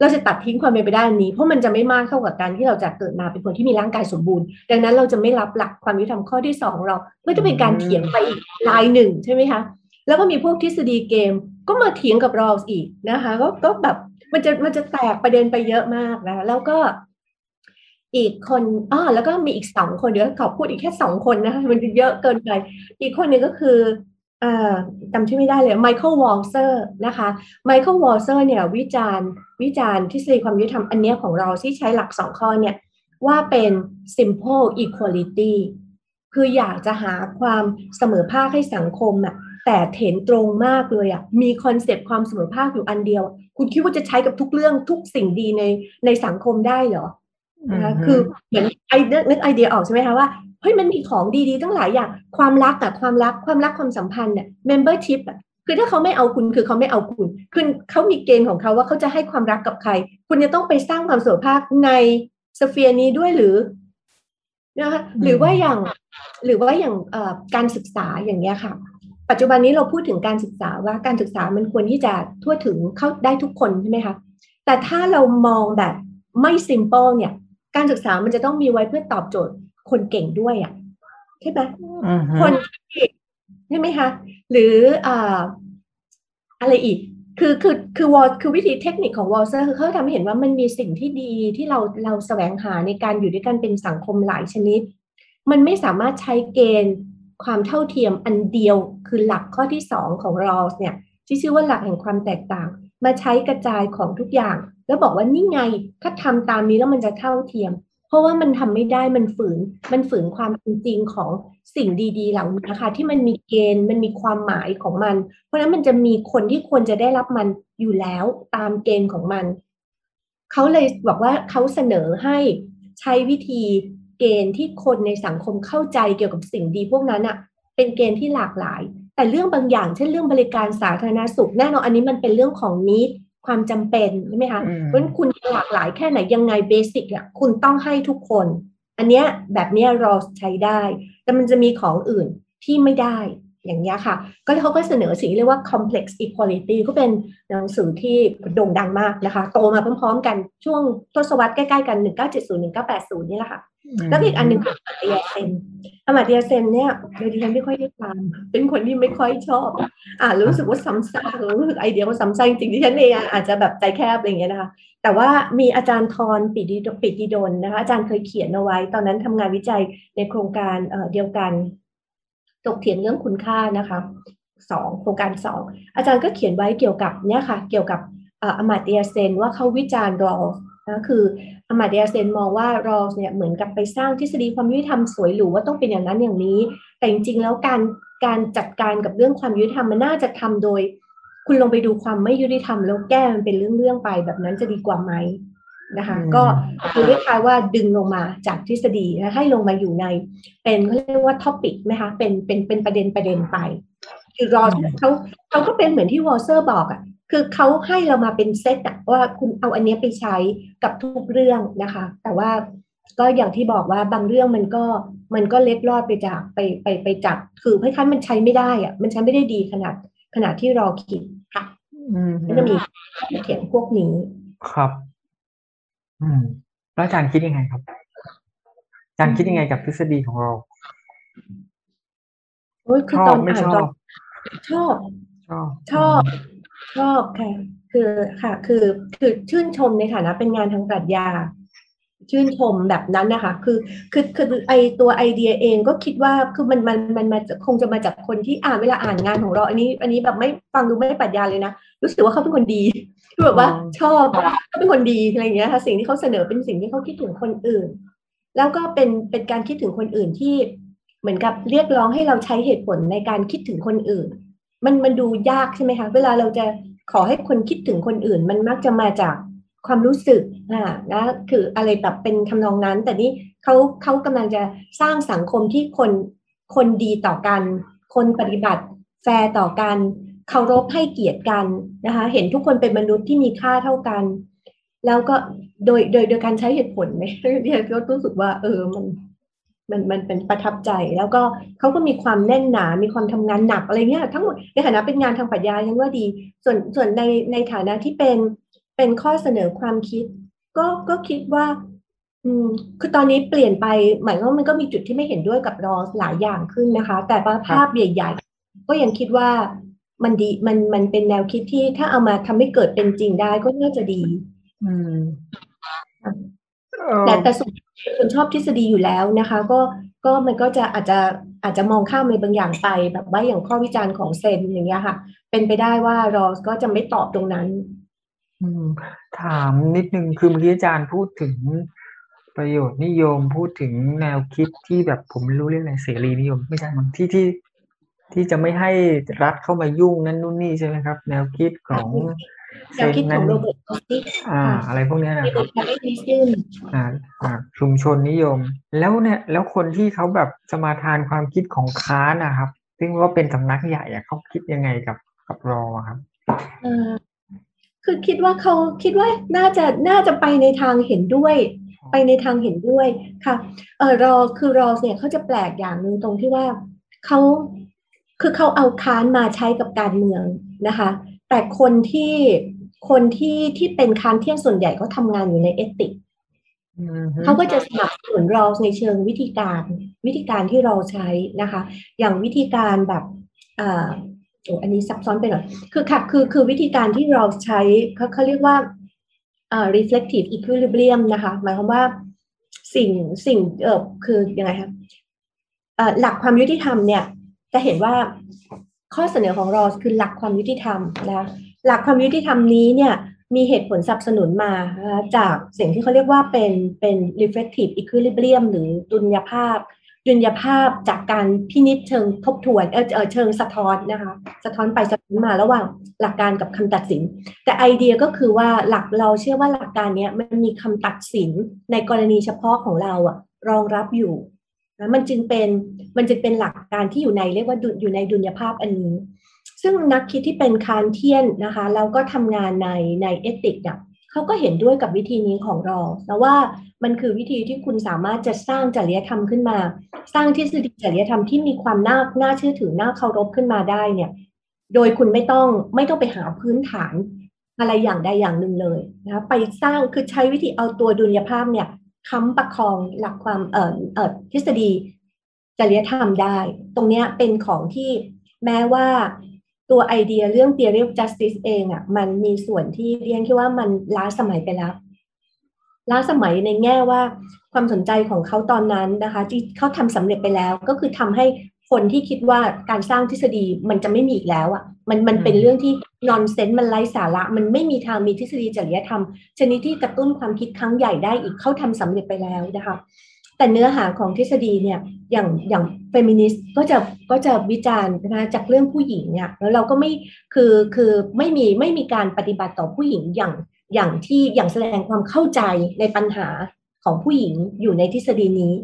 เราจะตัดทิ้งความเป็นไปได้นี้ เพราะมันจะไม่มากเท่ากับการที่เราจะเกิดมาเป็นคนที่มีร่างกายสมบูรณ์ ดังนั้นเราจะไม่รับหลักความยุติธรรมข้อที่สองเราเพื่อจะเป็นการเถียงไปอีกลายหนึ่งใช่ไหมคะแล้วก็มีพวกทฤษฎีเกมก็มาเถียงกับรอลส์อีกนะคะก็ก็แบบมันจะมันจะแตกประเด็นไปเยอะมากนะแล้วก็อีกคนอ๋อแล้วก็มีอีกสองคนเดี๋ยวขอพูดอีกแค่สองคนนะคะมันจะเยอะเกินไป อีกคนหนึ่งก็คือ จำชื่อไม่ได้เลยไมเคิลวอลเซอร์นะคะไมเคิลวอลเซอร์เนี่ยวิจารณ์วิจารณ์ทฤษฎีความยุติธรรมอันนี้ของรอลส์ที่ใช้หลักสองข้อเนี่ยว่าเป็น simple equality คืออยากจะหาความเสมอภาคให้สังคมอะแต่เถรตรงมากเลยอะมี concept ความเสมอภาคอยู่อันเดียว คุณคิดว่าจะใช้กับทุกเรื่องทุกสิ่งดีในในสังคมได้เหรอนะคะคือเหมือนไอนึกไอเดียออกใช่ไหมคะว่าเฮ้ยมันมีของดีๆตั้งหลายอย่างความรักอะความรักความรักความสัมพันธ์เนี่ย membership อะคือถ้าเขาไม่เอาคุณคือเขาไม่เอาคุณคือเขามีเกณฑ์ของเขาว่าเขาจะให้ความรักกับใคร คุณจะต้องไปสร้างความสุขภาพในสเฟียร์นี้ด้วยหรือนะคะหรือว่าอย่างหรือว่าอย่างการศึกษาอย่างเงี้ยค่ะ ปัจจุบันนี้เราพูดถึงการศึกษาว่าการศึกษามันควรที่จะทั่วถึงเข้าได้ทุกคนใช่ไหมคะแต่ถ้าเรามองแบบไม่ simple เนี่ย การศึกษามันจะต้องมีไว้เพื่อตอบโจทย์ คนเก่งด้วยอะใช่ไหมคนใช่ไหมคะ หรืออ่าอะไรอีก คือคือคือวอลคือวิธีเทคนิคของวอลเซอร์คือเขาทำให้เห็นว่ามันมีสิ่งที่ดีที่เราเราแสวงหาในการอยู่ด้วยกันเป็นสังคมหลายชนิด มันไม่สามารถใช้เกณฑ์ความเท่าเทียมอันเดียวคือหลักข้อที่สองของรอสเนี่ยที่ชื่อว่าหลักแห่งความแตกต่าง มาใช้กระจายของทุกอย่าง แล้วบอกว่านี่ไงถ้าทำตามนี้แล้วมันจะเท่าเทียม เพราะว่ามันทำไม่ได้มันฝืน มันฝืนความจริงของสิ่งดีๆเหล่านี้นะคะที่มันมีเกณฑ์มันมีความหมายของมัน เพราะฉะนั้นมันจะมีคนที่ควรจะได้รับมันอยู่แล้วตามเกณฑ์ของมันเขาเลยบอกว่าเขาเสนอให้ใช้วิธีเกณฑ์ที่คนในสังคมเข้าใจเกี่ยวกับสิ่งดีพวกนั้นอะเป็นเกณฑ์ที่หลากหลาย แต่เรื่องบางอย่างเช่นเรื่องบริการสาธารณสุขแน่นอนอันนี้มันเป็นเรื่องของนิด ความจำเป็นใช่ไหมคะเพราะฉะนั้นคุณหลากหลายแค่ไหนยังไงเบสิกอะคุณต้องให้ทุกคน อันเนี้ยแบบเนี้ยรอใช้ได้ แต่มันจะมีของอื่นที่ไม่ได้อย่างนี้ค่ะ ก็เขาก็เสนอสิ่งเรียกว่า complex equality ก็เป็นหนังสือที่โด่งดังมากนะคะ โตมาพร้อมๆกันช่วงทศวรรษใกล้ๆกัน 1970 1980 นี่แหละค่ะ แล้วอีกอันหนึ่งคืออมาตยาเซนอมาตยาเซนเนี่ยโดยดิฉันไม่ค่อยได้ตาม เป็นคนที่ไม่ค่อยชอบ อ่ารู้สึกว่าซ้ำซากรู้สึกไอเดียว่าซ้ำซากจริงที่ฉันเองอาจจะแบบใจแคบอะไรอย่างเงี้ยนะคะ แต่ว่ามีอาจารย์ทรปิดิปิดิดลนะคะ อาจารย์เคยเขียนเอาไว้ ตอนนั้นทำงานวิจัยในโครงการเดียวกันถกเถียงเรื่องคุณค่านะคะสองโครงการสองอาจารย์ก็เขียนไว้เกี่ยวกับเนี่ยค่ะ เกี่ยวกับอมาตียเซนว่าเขาวิจารณ์รอสนะคือ อมาเตียเซนมองว่ารอสเนี่ยเหมือนกับไปสร้างทฤษฎีความยุติธรรมสวยหรูว่าต้องเป็นอย่างนั้นอย่างนี้ แต่จริงๆแล้วการการจัดการกับเรื่องความยุติธรรมมันน่าจะทำโดย คุณลงไปดูความไม่ยุติธรรมแล้วแก้มันเป็นเรื่องๆไปแบบนั้นจะดีกว่าไหมนะคะก็คือเรียกว่าดึงลงมาจากทฤษฎีนะให้ลงมาอยู่ใน เป็นเขาเรียกว่า topic ไหมคะเป็นเป็นเป็นประเด็นประเด็นไป คือรอลส์เขาเขาก็เป็นเหมือนที่วอลเซอร์บอกอะ่ะ คือเขาให้เรามาเป็นเซตอะว่าคุณเอาอันนี้ไปใช้กับทุกเรื่องนะคะ แต่ว่าก็อย่างที่บอกว่าบางเรื่องมันก็มันก็เล็ดลอดไปจากไปไปไปจากคือคล้ายๆมันใช้ไม่ได้อะมันใช้ไม่ได้ดีขนาดขนาดที่รอคิดค่ะก็จะมีเขียนพวกนี้ครับ อืมแล้วอาจารย์คิดยังไงครับอาจารย์คิดยังไงกับทฤษฎีของเราโอ้ยคือตอนอ่านตอนชอบชอบชอบ ชอบค่ะ คือค่ะ คือคือชื่นชมในฐานะเป็นงานทางปรัชญา ชื่นชมแบบนั้นนะคะ คือคือคือไอตัวไอเดียเองก็คิดว่าคือมันมันมันมาคงจะมาจากคนที่อ่านเวลาอ่านงานของเรา อันนี้ อันนี้แบบไม่ฟังดูไม่ปรัชญาเลยนะรู้สึกว่าเขาเป็นคนดีคือแบบว่าชอบเขาเป็นคนดีอะไรเงี้ยค่ะสิ่งที่เขาเสนอเป็นสิ่งที่เขาคิดถึงคนอื่น แล้วก็เป็นเป็นการคิดถึงคนอื่นที่เหมือนกับเรียกร้องให้เราใช้เหตุผลในการคิดถึงคนอื่น มันมันดูยากใช่ไหมคะ เวลาเราจะ ขอให้คนคิดถึงคนอื่น มันมักจะมาจากความรู้สึกอ่านะคืออะไรแบบเป็นทำนองนั้น แต่นี่เขาเขากำลังจะสร้างสังคมที่คนคนดีต่อกัน คนปฏิบัติแฟร์ต่อกันเคารพให้เกียรติกันนะคะ เห็นทุกคนเป็นมนุษย์ที่มีค่าเท่ากัน แล้วก็โดยโดยโดยการใช้เหตุผลเนี่ยเนี่ยก็รู้สึกว่า เออมัน มันมันเป็นประทับใจแล้วก็เขาก็มีความแน่นหนา มีความทำงานหนักอะไรเงี้ยทั้งหมดในฐานะเป็นงานทางปรัชญาฉันว่าดี ส่วนส่วนในในฐานะที่เป็นเป็นข้อเสนอความคิด ก็ก็คิดว่าอืมคือตอนนี้เปลี่ยนไปหมายว่ามันก็มีจุดที่ไม่เห็นด้วยกับรอหลายอย่างขึ้นนะคะ แต่ว่าภาพใหญ่ ๆ ก็ยังคิดว่ามันดีมันมันเป็นแนวคิดที่ถ้าเอามาทำให้เกิดเป็นจริงได้ก็น่าจะดี อืมแต่แต่ส่วน คนชอบทฤษฎีอยู่แล้วนะคะ ก็ก็มันก็จะอาจจะอาจจะมองข้ามในบางอย่างไปแบบว่าอย่างข้อวิจารณ์ของเซนอย่างเงี้ยค่ะ เป็นไปได้ว่ารอสก็จะไม่ตอบตรงนั้นถามนิดนึงคือเมื่อกี้อาจารย์พูดถึงประโยชน์นิยมพูดถึงแนวคิดที่แบบผมไม่รู้เรื่องอะไรเสรีนิยมไม่ใช่มันที่ที่ที่จะไม่ให้รัฐเข้ามายุ่งนั่นนู่นนี่ใช่ไหมครับ แนวคิดของ แนวคิดของโรเบิร์ตคอติอ่า อะไรพวกนี้นะครับอ่าอ่าชุมชนนิยม แล้วเนี่ยแล้วคนที่เขาแบบสมาทานความคิดของค้านะครับ ซึ่งว่าเป็นสำนักใหญ่อะเขาคิดยังไงกับกับรอครับคือคิดว่าเขาคิดว่าน่าจะน่าจะไปในทางเห็นด้วย ไปในทางเห็นด้วยค่ะเออรอคือรอเนี่ยเขาจะแปลกอย่างหนึ่งตรงที่ว่าเขาคือเขาเอาค้านมาใช้กับการเมืองนะคะ แต่คนที่คนที่ที่เป็นค้านเที่ยงส่วนใหญ่ก็ทำงานอยู่ในเอติกเขาก็จะสนับสนุนเราในเชิงวิธีการวิธีการที่เราใช้นะคะ อย่างวิธีการแบบอ่าโอ้อันนี้ซับซ้อนไปหน่อยคือค่ะคือคือวิธีการที่เราใช้เขาเขาเรียกว่าอ่า reflective equilibrium นะคะ หมายความว่าสิ่งสิ่งเออคือยังไงคะหลักความยุติธรรมเนี่ยจะเห็นว่า ข้อเสนอของรอคือหลักความยุติธรรมนะหลักความยุติธรรมนี้เนี่ยมีเหตุผลสนับสนุนมาจากสิ่งที่เขาเรียกว่าเป็นเป็น reflective equilibrium หรือดุลยภาพ ดุลยภาพจากการพินิจเชิงทบทวนเออเชิงสะท้อนนะคะสะท้อนไปสะท้อนมาระหว่างหลักการกับคำตัดสิน แต่ไอเดียก็คือว่าหลักเราเชื่อว่าหลักการนี้มันมีคำตัดสินในกรณีเฉพาะของเราอะรองรับอยู่ นะมันจึงเป็นมันจึงเป็นหลักการที่อยู่ในเรียกว่าอยู่ในดุลยภาพอันนี้ ซึ่งนักคิดที่เป็นคานเทียนนะคะแล้วก็ทำงานในในเอติกเนี่ยเขาก็เห็นด้วยกับวิธีนี้ของเรานะว่ามันคือวิธีที่คุณสามารถจะสร้างจริยธรรมขึ้นมา สร้างทฤษฎีจริยธรรมที่มีความน่าน่าเชื่อถือน่าเคารพขึ้นมาได้เนี่ย โดยคุณไม่ต้องไม่ต้องไปหาพื้นฐานอะไรอย่างใดอย่างหนึ่งเลยนะไปสร้างคือใช้วิธีเอาตัวดุลยภาพเนี่ย ค้ำประคองหลักความเอ่อเอ่อทฤษฎีจริยธรรมได้ ตรงนี้เป็นของที่แม้ว่าตัวไอเดียเรื่อง theory of justice เองอะ่ะมันมีส่วนที่เรียนคิดว่ามันล้าสมัยไปแล้ว ล้าสมัยในแง่ว่าความสนใจของเขาตอนนั้นนะคะ ที่เขาทำสำเร็จไปแล้ว ก็คือทำให้ คนที่คิดว่าการสร้างทฤษฎีมันจะไม่มีอีกแล้วอะ่ะมันมันเป็นเรื่องที่นอนเซนต์มันไร้สาระ มันไม่มีทางมีทฤษฎีจริยธรรม ชนิดที่กระตุ้นความคิดครั้งใหญ่ได้อีกเขาทำสำเร็จไปแล้วนะคะ แต่เนื้อหาของทฤษฎีเนี่ยอย่างอย่างเฟมินิสต์ก็จะก็จะวิจารณ์นะจากเรื่องผู้หญิงเนี่ยแล้วเราก็ไม่คือคือไม่มีไม่มีการปฏิบัติต่อผู้หญิงอย่างอย่างที่อย่างแสดงความเข้าใจในปัญหาของผู้หญิงอยู่ในทฤษฎีนี้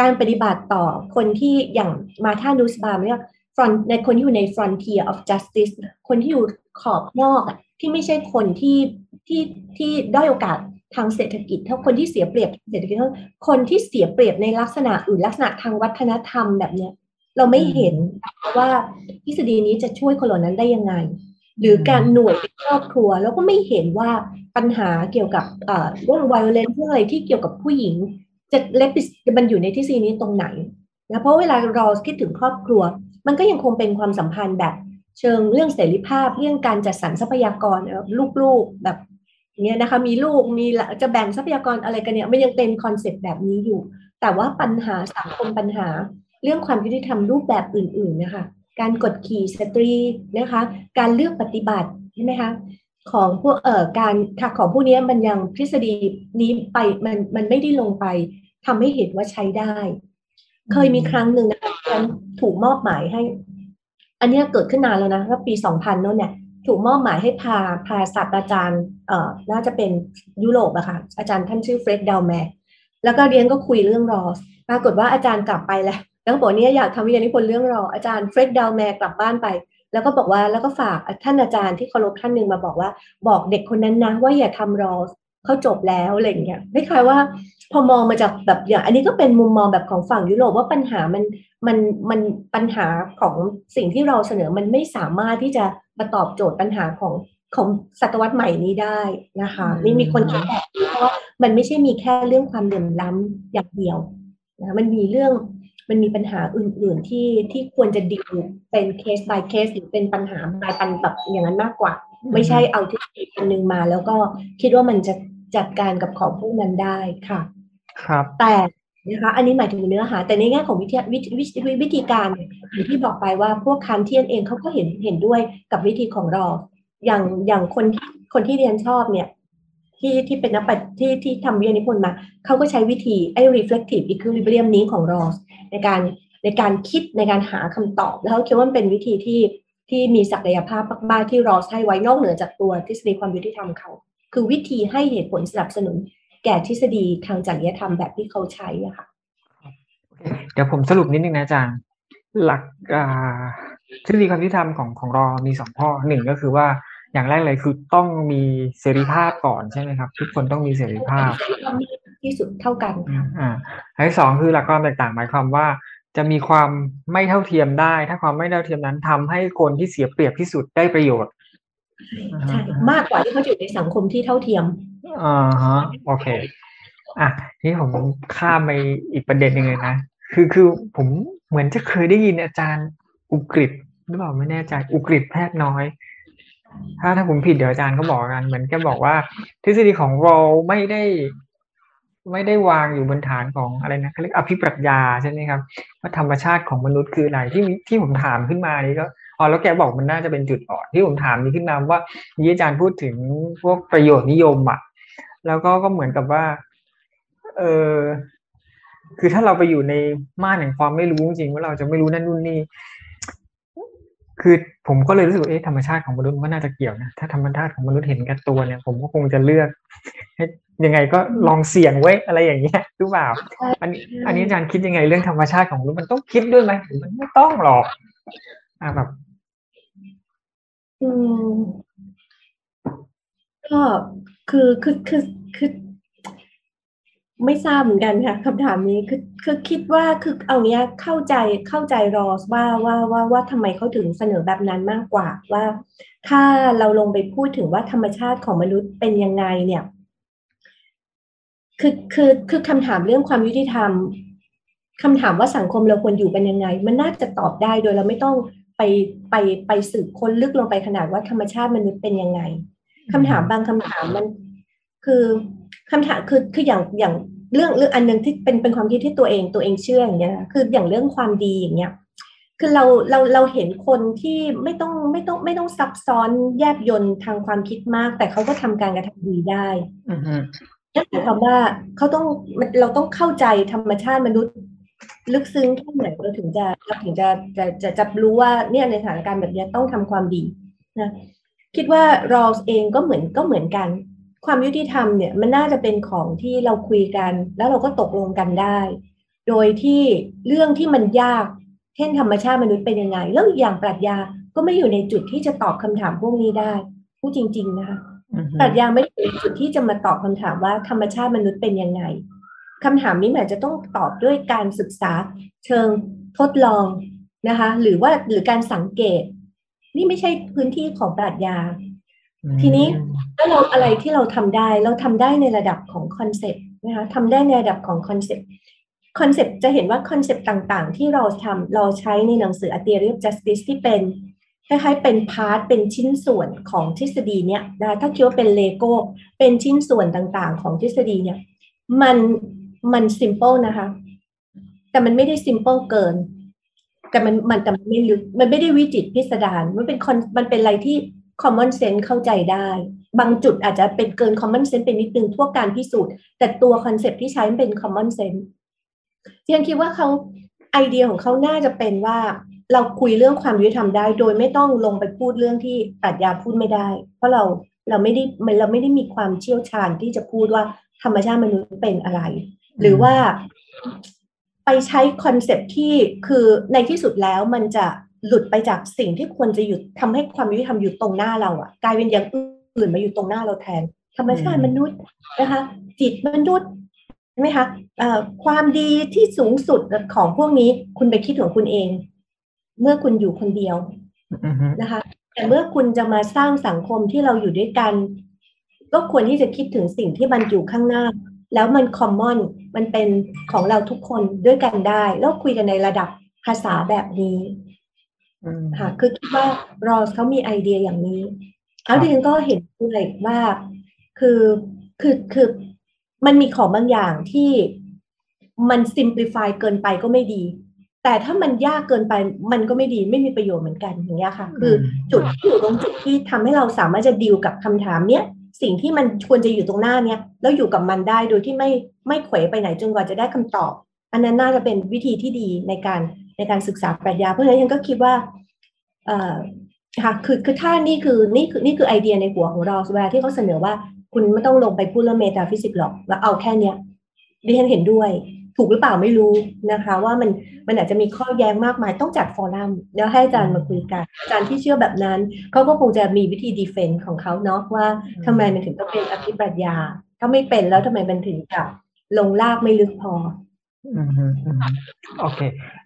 การปฏิบัติต่อคนที่อย่างมาธานูสบามเนี่ยฟรอนในคนที่อยู่ใน frontier of justice คนที่อยู่ขอบนอกที่ไม่ใช่คนที่ที่ที่ด้อยโอกาสทางเศรษฐกิจเท่าคนที่เสียเปรียบเศรษฐกิจเท่าคนที่เสียเปรียบในลักษณะอื่นลักษณะทางวัฒนธรรมแบบเนี้ย เราไม่เห็นว่าทฤษฎีนี้จะช่วยคนเหล่านั้นได้ยังไง หรือการหน่วยครอบครัว แล้วก็ไม่เห็นว่าปัญหาเกี่ยวกับเรื่อง violence เรื่องอะไรที่เกี่ยวกับผู้หญิง จะเล็บมันอยู่ในทฤษฎีนี้ตรงไหนนะเพราะเวลาเราคิดถึงครอบครัว มันก็ยังคงเป็นความสัมพันธ์แบบเชิงเรื่องเสรีภาพเรื่องการจัดสรรทรัพยากรลูกๆแบบเนี่ยนะคะมีลูกมีจะแบ่งทรัพยากรอะไรกันเนี่ยมันยังเป็น concept แบบนี้อยู่ แต่ว่าปัญหาสังคมปัญหา เรื่องความยุติธรรมรูปแบบอื่น ๆ นะคะ การกดขี่สตรีนะคะ การเลือกปฏิบัติใช่ไหมคะ ของพวกเอ่อการของพวกนี้มันยังทฤษฎีนี้ไปมันมันไม่ได้ลงไปทำให้เห็นว่าใช้ได้ เคยมีครั้งหนึ่งนะคะถูกมอบหมายให้ อันนี้เกิดขึ้นนานแล้วนะก็ปีสองพันโน้นเนี่ยถูกมอบหมายให้พาพาศาสตราจารย์เอ่อน่าจะเป็นยุโรปอะค่ะอาจารย์ท่านชื่อ Fred Dallmayr แล้วก็เรียนก็คุยเรื่อง Rawls ปรากฏว่าอาจารย์กลับไปแล้วแล้วบอกนี่อยากทำวิทยานิพนธ์เรื่อง Rawls อาจารย์ Fred Dallmayr กลับบ้านไป แล้วก็บอกว่าแล้วก็ฝากท่านอาจารย์ที่เคารพท่านหนึ่งมาบอกว่า บอกเด็กคนนั้นนะว่าอย่าทำ Rawls เขาจบแล้วอะไรอย่างเงี้ยไม่คล้ายว่า พอมองมาจากแบบอย่าง อันนี้ก็เป็นมุมมองแบบของฝั่งยุโรปว่าปัญหามันมันมันปัญหาของสิ่งที่เราเสนอมันไม่สามารถที่จะมาตอบโจทย์ปัญหาของของศตวรรษใหม่นี้ได้นะคะนี่มีคนคิดแบบนี้เพราะมันไม่ใช่มีแค่เรื่องความเดือดร้อนอย่างเดียวนะมันมีเรื่อง มันมีปัญหาอื่น ๆ ที่ที่ควรจะดิวเป็นเคส by เคสหรือเป็นปัญหาบายปันแบบอย่างนั้นมากกว่า ไม่ใช่เอาที่อันนึงมา แล้วก็คิดว่ามันจะจัดการกับของพวกนั้นได้ค่ะ ครับ แต่นะคะอันนี้หมายถึงเนื้อหา แต่ในแง่ของวิธีวิธีวิธีการอย่างที่บอกไปว่าพวกคานเทียนเองเขาก็เห็นเห็นด้วยกับวิธีของรออย่างอย่างคนที่คนที่เรียนชอบเนี่ย ที่ที่เป็นนักปที่ที่ทำวิทยานิพนธ์มาเขาก็ใช้วิธีไอ้ reflective equilibrium นี้ของรอสในการในการคิดในการหาคำตอบ แล้วเขาคิดว่ามันเป็นวิธีที่ที่มีศักยภาพมากๆที่รอสให้ไว้นอกเหนือจากตัวทฤษฎีความยุติธรรมเขา คือวิธีให้เหตุผลสนับสนุน แก่ทฤษฎีทางจริยธรรมแบบที่เขาใช้อะค่ะเดี๋ยวผมสรุปนิดนึงนะอาจารย์หลักทฤษฎีความยุติธรรมของของรอมีสองข้อหนึ่งก็คือว่า อย่างแรกเลยคือต้องมีเสรีภาพก่อนใช่ไหมครับ ทุกคนต้องมีเสรีภาพที่สุดเท่ากันอ่าอันที่สองคือหลักความแตกต่างหมายความว่า จะมีความไม่เท่าเทียมได้ ถ้าความไม่เท่าเทียมนั้นทำให้คนที่เสียเปรียบที่สุดได้ประโยชน์ใช่มากกว่าที่เขาอยู่ในสังคมที่เท่าเทียมอ่าฮะโอเคอะนี่ผมข้ามไปอีกประเด็นหนึ่งเลยนะคือคือผมเหมือนจะเคยได้ยินอาจารย์อุกฤษหรือเปล่าไม่แน่ใจอุกฤษแพทย์น้อย ถ้าถ้าผมผิดเดี๋ยวอาจารย์ก็บอกกัน เหมือนแกบอกว่า ทฤษฎีของเราไม่ได้ไม่ได้วางอยู่บนฐานของอะไรนะเขาเรียกอภิปรัชญาใช่ไหมครับว่าธรรมชาติของมนุษย์คืออะไรที่ที่ผมถามขึ้นมานี้ก็อ๋อแล้วแกบอกมันน่าจะเป็นจุดอ่อนที่ผมถามนี้ขึ้นมาว่าที่อาจารย์พูดถึงพวกประโยชน์นิยมอะ แล้วก็ก็เหมือนกับว่า เออคือถ้าเราไปอยู่ในม่านแห่งความไม่รู้จริงว่าเราจะไม่รู้นั่นนู่นนี่ คือผมก็เลยรู้สึกเอ๊ะธรรมชาติของมนุษย์ก็น่าจะเกี่ยวนะถ้าธรรมชาติของมนุษย์เห็นแก่ตัวเนี่ยผมก็คงจะเลือกให้ยังไงก็ลองเสี่ยงไว้อะไรอย่างเงี้ยหรือเปล่าอันนี้อันนี้อาจารย์คิดยังไงเรื่องธรรมชาติของมนุษย์มันต้องคิดด้วยไหมหรือมันไม่ต้องหรอกอ่าแบบอืมก็คือคือคือคือ ไม่ทราบเหมือนกันค่ะคำถามนี้คือคือคิดว่าคือเอาเนี้ยเข้าใจเข้าใจรอสว่าว่าว่าว่าทำไมเขาถึงเสนอแบบนั้นมากกว่าว่า ถ้าเราลงไปพูดถึงว่าธรรมชาติของมนุษย์เป็นยังไงเนี่ยคือคือคือคำถามเรื่องความยุติธรรมคำถามว่าสังคมเราควรอยู่เป็นยังไง มันน่าจะตอบได้โดยเราไม่ต้องไปไปไปสืบค้นลึกลงไปขนาดว่าธรรมชาติมนุษย์เป็นยังไงคำถามบางคำถามมันคือคำถามคือคืออย่างอย่าง เรื่องเรื่องอันหนึ่งที่เป็นเป็นความคิดที่ตัวเองตัวเองเชื่ออย่างเงี้ยคืออย่างเรื่องความดีอย่างเงี้ยคือเราเราเราเห็นคนที่ไม่ต้องไม่ต้องไม่ต้องซับซ้อนแยบยนทางความคิดมาก แต่เขาก็ทำการกระทำดีได้นั่นหมายความว่าเขาต้องเราต้องเข้าใจธรรมชาติมนุษย์ ลึกซึ้งแค่ไหนเราถึงจะเราถึงจะจะจะจะรู้ว่าเนี่ยในสถานการณ์แบบนี้ต้องทำความดีนะคิดว่ารอสเองก็เหมือนก็เหมือนกัน ความยุติธรรมเนี่ยมันน่าจะเป็นของที่เราคุยกัน แล้วเราก็ตกลงกันได้ โดยที่เรื่องที่มันยาก เช่นธรรมชาติมนุษย์เป็นยังไงแล้วอีกอย่างปรัชญาก็ไม่อยู่ในจุดที่จะตอบคำถามพวกนี้ได้พูดจริง ๆ นะคะปรัชญาไม่อยู่ในจุดที่จะมาตอบคำถามว่าธรรมชาติมนุษย์เป็นยังไงคำถามนี้มันจะต้องตอบด้วยการศึกษาเชิงทดลองนะคะ หรือว่าหรือการสังเกต นี่ไม่ใช่พื้นที่ของปรัชญา ทีนี้ถ้าเราอะไรที่เราทำได้เราทำได้ในระดับของ concept นะคะทำได้ในระดับของ concept concept จะเห็นว่า concept ต่างๆ ที่เราทำเราใช้ในหนังสือ A Theory of Justice ที่เป็นคล้ายๆเป็น part เป็นชิ้นส่วนของทฤษฎีเนี้ยนะถ้าคิดว่าเป็นเลโก้เป็นชิ้นส่วนต่างๆ ของทฤษฎีเนี่ยมันมัน simple นะคะ แต่มันไม่ได้ simple เกิน แต่มันมันแต่มันไม่ลึกมันไม่ได้วิจิตรพิสดารมันเป็นคอนมันเป็นอะไรที่ common sense เข้าใจได้ บางจุดอาจจะเป็นเกิน common sense เป็นนิดนึงตัวการพิสูจน์ แต่ตัว concept ที่ใช้เป็น common sense ที่ฉันคิดว่าเขาไอเดียของเขาน่าจะเป็นว่าเราคุยเรื่องความยุติธรรมได้ โดยไม่ต้องลงไปพูดเรื่องที่ปรัชญาพูดไม่ได้ เพราะเราเราไม่ได้เราไม่ได้มีความเชี่ยวชาญที่จะพูดว่าธรรมชาติมนุษย์เป็นอะไร หรือว่าไปใช้คอนเซปที่คือในที่สุดแล้วมันจะ หลุดไปจากสิ่งที่ควรจะหยุดทำให้ความยุติธรรมอยู่ตรงหน้าเราอะ่ะกลายเป็นอย่างอื่นมาอยู่ตรงหน้าเราแทน ธรรมชาติมนุษย์นะคะ จิตมนุษย์ใช่ไหมคะความดีที่สูงสุดของพวกนี้คุณไปคิดของคุณเอง เมื่อคุณอยู่คนเดียวนะคะ แต่เมื่อคุณจะมาสร้างสังคมที่เราอยู่ด้วยกัน ก็ควรที่จะคิดถึงสิ่งที่มันอยู่ข้างหน้า แล้วมันคอมมอนมันเป็นของเราทุกคนด้วยกันได้ แล้วคุยกันในระดับภาษาแบบนี้ ค่ะคือคิดว่ารอสเขามีไอเดียอย่างนี้แล้วดิฉันก็เห็นด้วยว่าคือคือคือมันมีของบางอย่างที่มันซิมพลิฟายเกินไปก็ไม่ดี แต่ถ้ามันยากเกินไปมันก็ไม่ดีไม่มีประโยชน์เหมือนกันอย่างเงี้ยค่ะ คือจุดที่อยู่ตรงจุดที่ทำให้เราสามารถจะดีลกับคำถามเนี้ยสิ่งที่มันควรจะอยู่ตรงหน้าเนี้ยแล้วอยู่กับมันได้โดยที่ไม่ไม่เขวไปไหนจนกว่าจะได้คำตอบ อันนั้นน่าจะเป็นวิธีที่ดีในการ ในการศึกษาปรัชญาเพราะฉะนั้นยังก็คิดว่าค่ะคือคือถ้านี่คือนี่คือนี่คือไอเดียในหัวของเราเวลาที่เขาเสนอว่า คุณไม่ต้องลงไปพูดเรื่อง metaphysics หรอกแล้วเอาแค่เนี้ยดิฉันเห็นด้วย ถูกหรือเปล่าไม่รู้นะคะ ว่ามันมันอาจจะมีข้อแย้งมากมายต้องจัด forum แล้วให้อาจารย์มาคุยกันอาจารย์ที่เชื่อแบบนั้นเขาก็คงจะมีวิธี defend ของเขาเนาะว่าทำไมมันถึงต้องเป็นอภิปรัชญาถ้าไม่เป็นแล้วทำไมมันถึงจะลงรากไม่ลึกพอ โอเค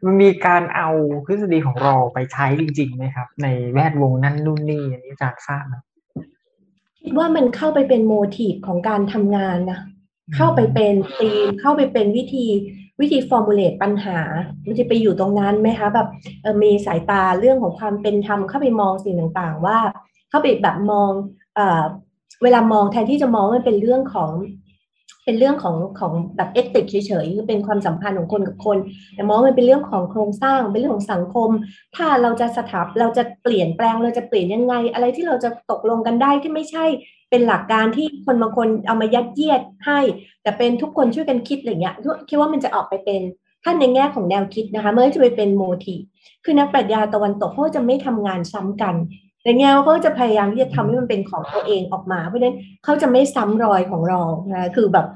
มันมีการเอาทฤษฎีของ Rawls ไปใช้จริงๆไหมครับ ในแวดวงนั่นนู่นนี่อันนี้อาจารย์ทราบไหมคิดว่ามันเข้าไปเป็น motif ของการทำงานนะเข้าไปเป็นธีมเข้าไปเป็นวิธีวิธี formulate ปัญหา มันจะไปอยู่ตรงนั้นไหมคะแบบมีสายตาเรื่องของความเป็นธรรมเข้าไปมองสิ่งต่างๆ ว่า เข้าไปแบบมองเออเวลามองแทนที่จะมองมันเป็นเรื่องของ เป็นเรื่องของของแบบเอติกเฉยๆคือเป็นความสัมพันธ์ของคนกับคน แต่มองมันเป็นเรื่องของโครงสร้างเป็นเรื่องของสังคม ถ้าเราจะสถาปเราจะเปลี่ยนแปลงเราจะเปลี่ยนยังไง อะไรที่เราจะตกลงกันได้ที่ไม่ใช่เป็นหลักการที่คนบางคนเอามายัดเยียดให้ แต่เป็นทุกคนช่วยกันคิดอะไรเงี้ยคิดว่ามันจะออกไปเป็นถ้าในแง่ของแนวคิดนะคะเมื่อจะไปเป็นโมทีคือนักปรัชญาตะวันตกเขาจะไม่ทำงานซ้ำกัน ในแง่ว่าเขาจะพยายามที่จะทำให้มันเป็นของตัวเองออกมา เพราะฉะนั้นเขาจะไม่ซ้ำรอยของเรานะคือแบบ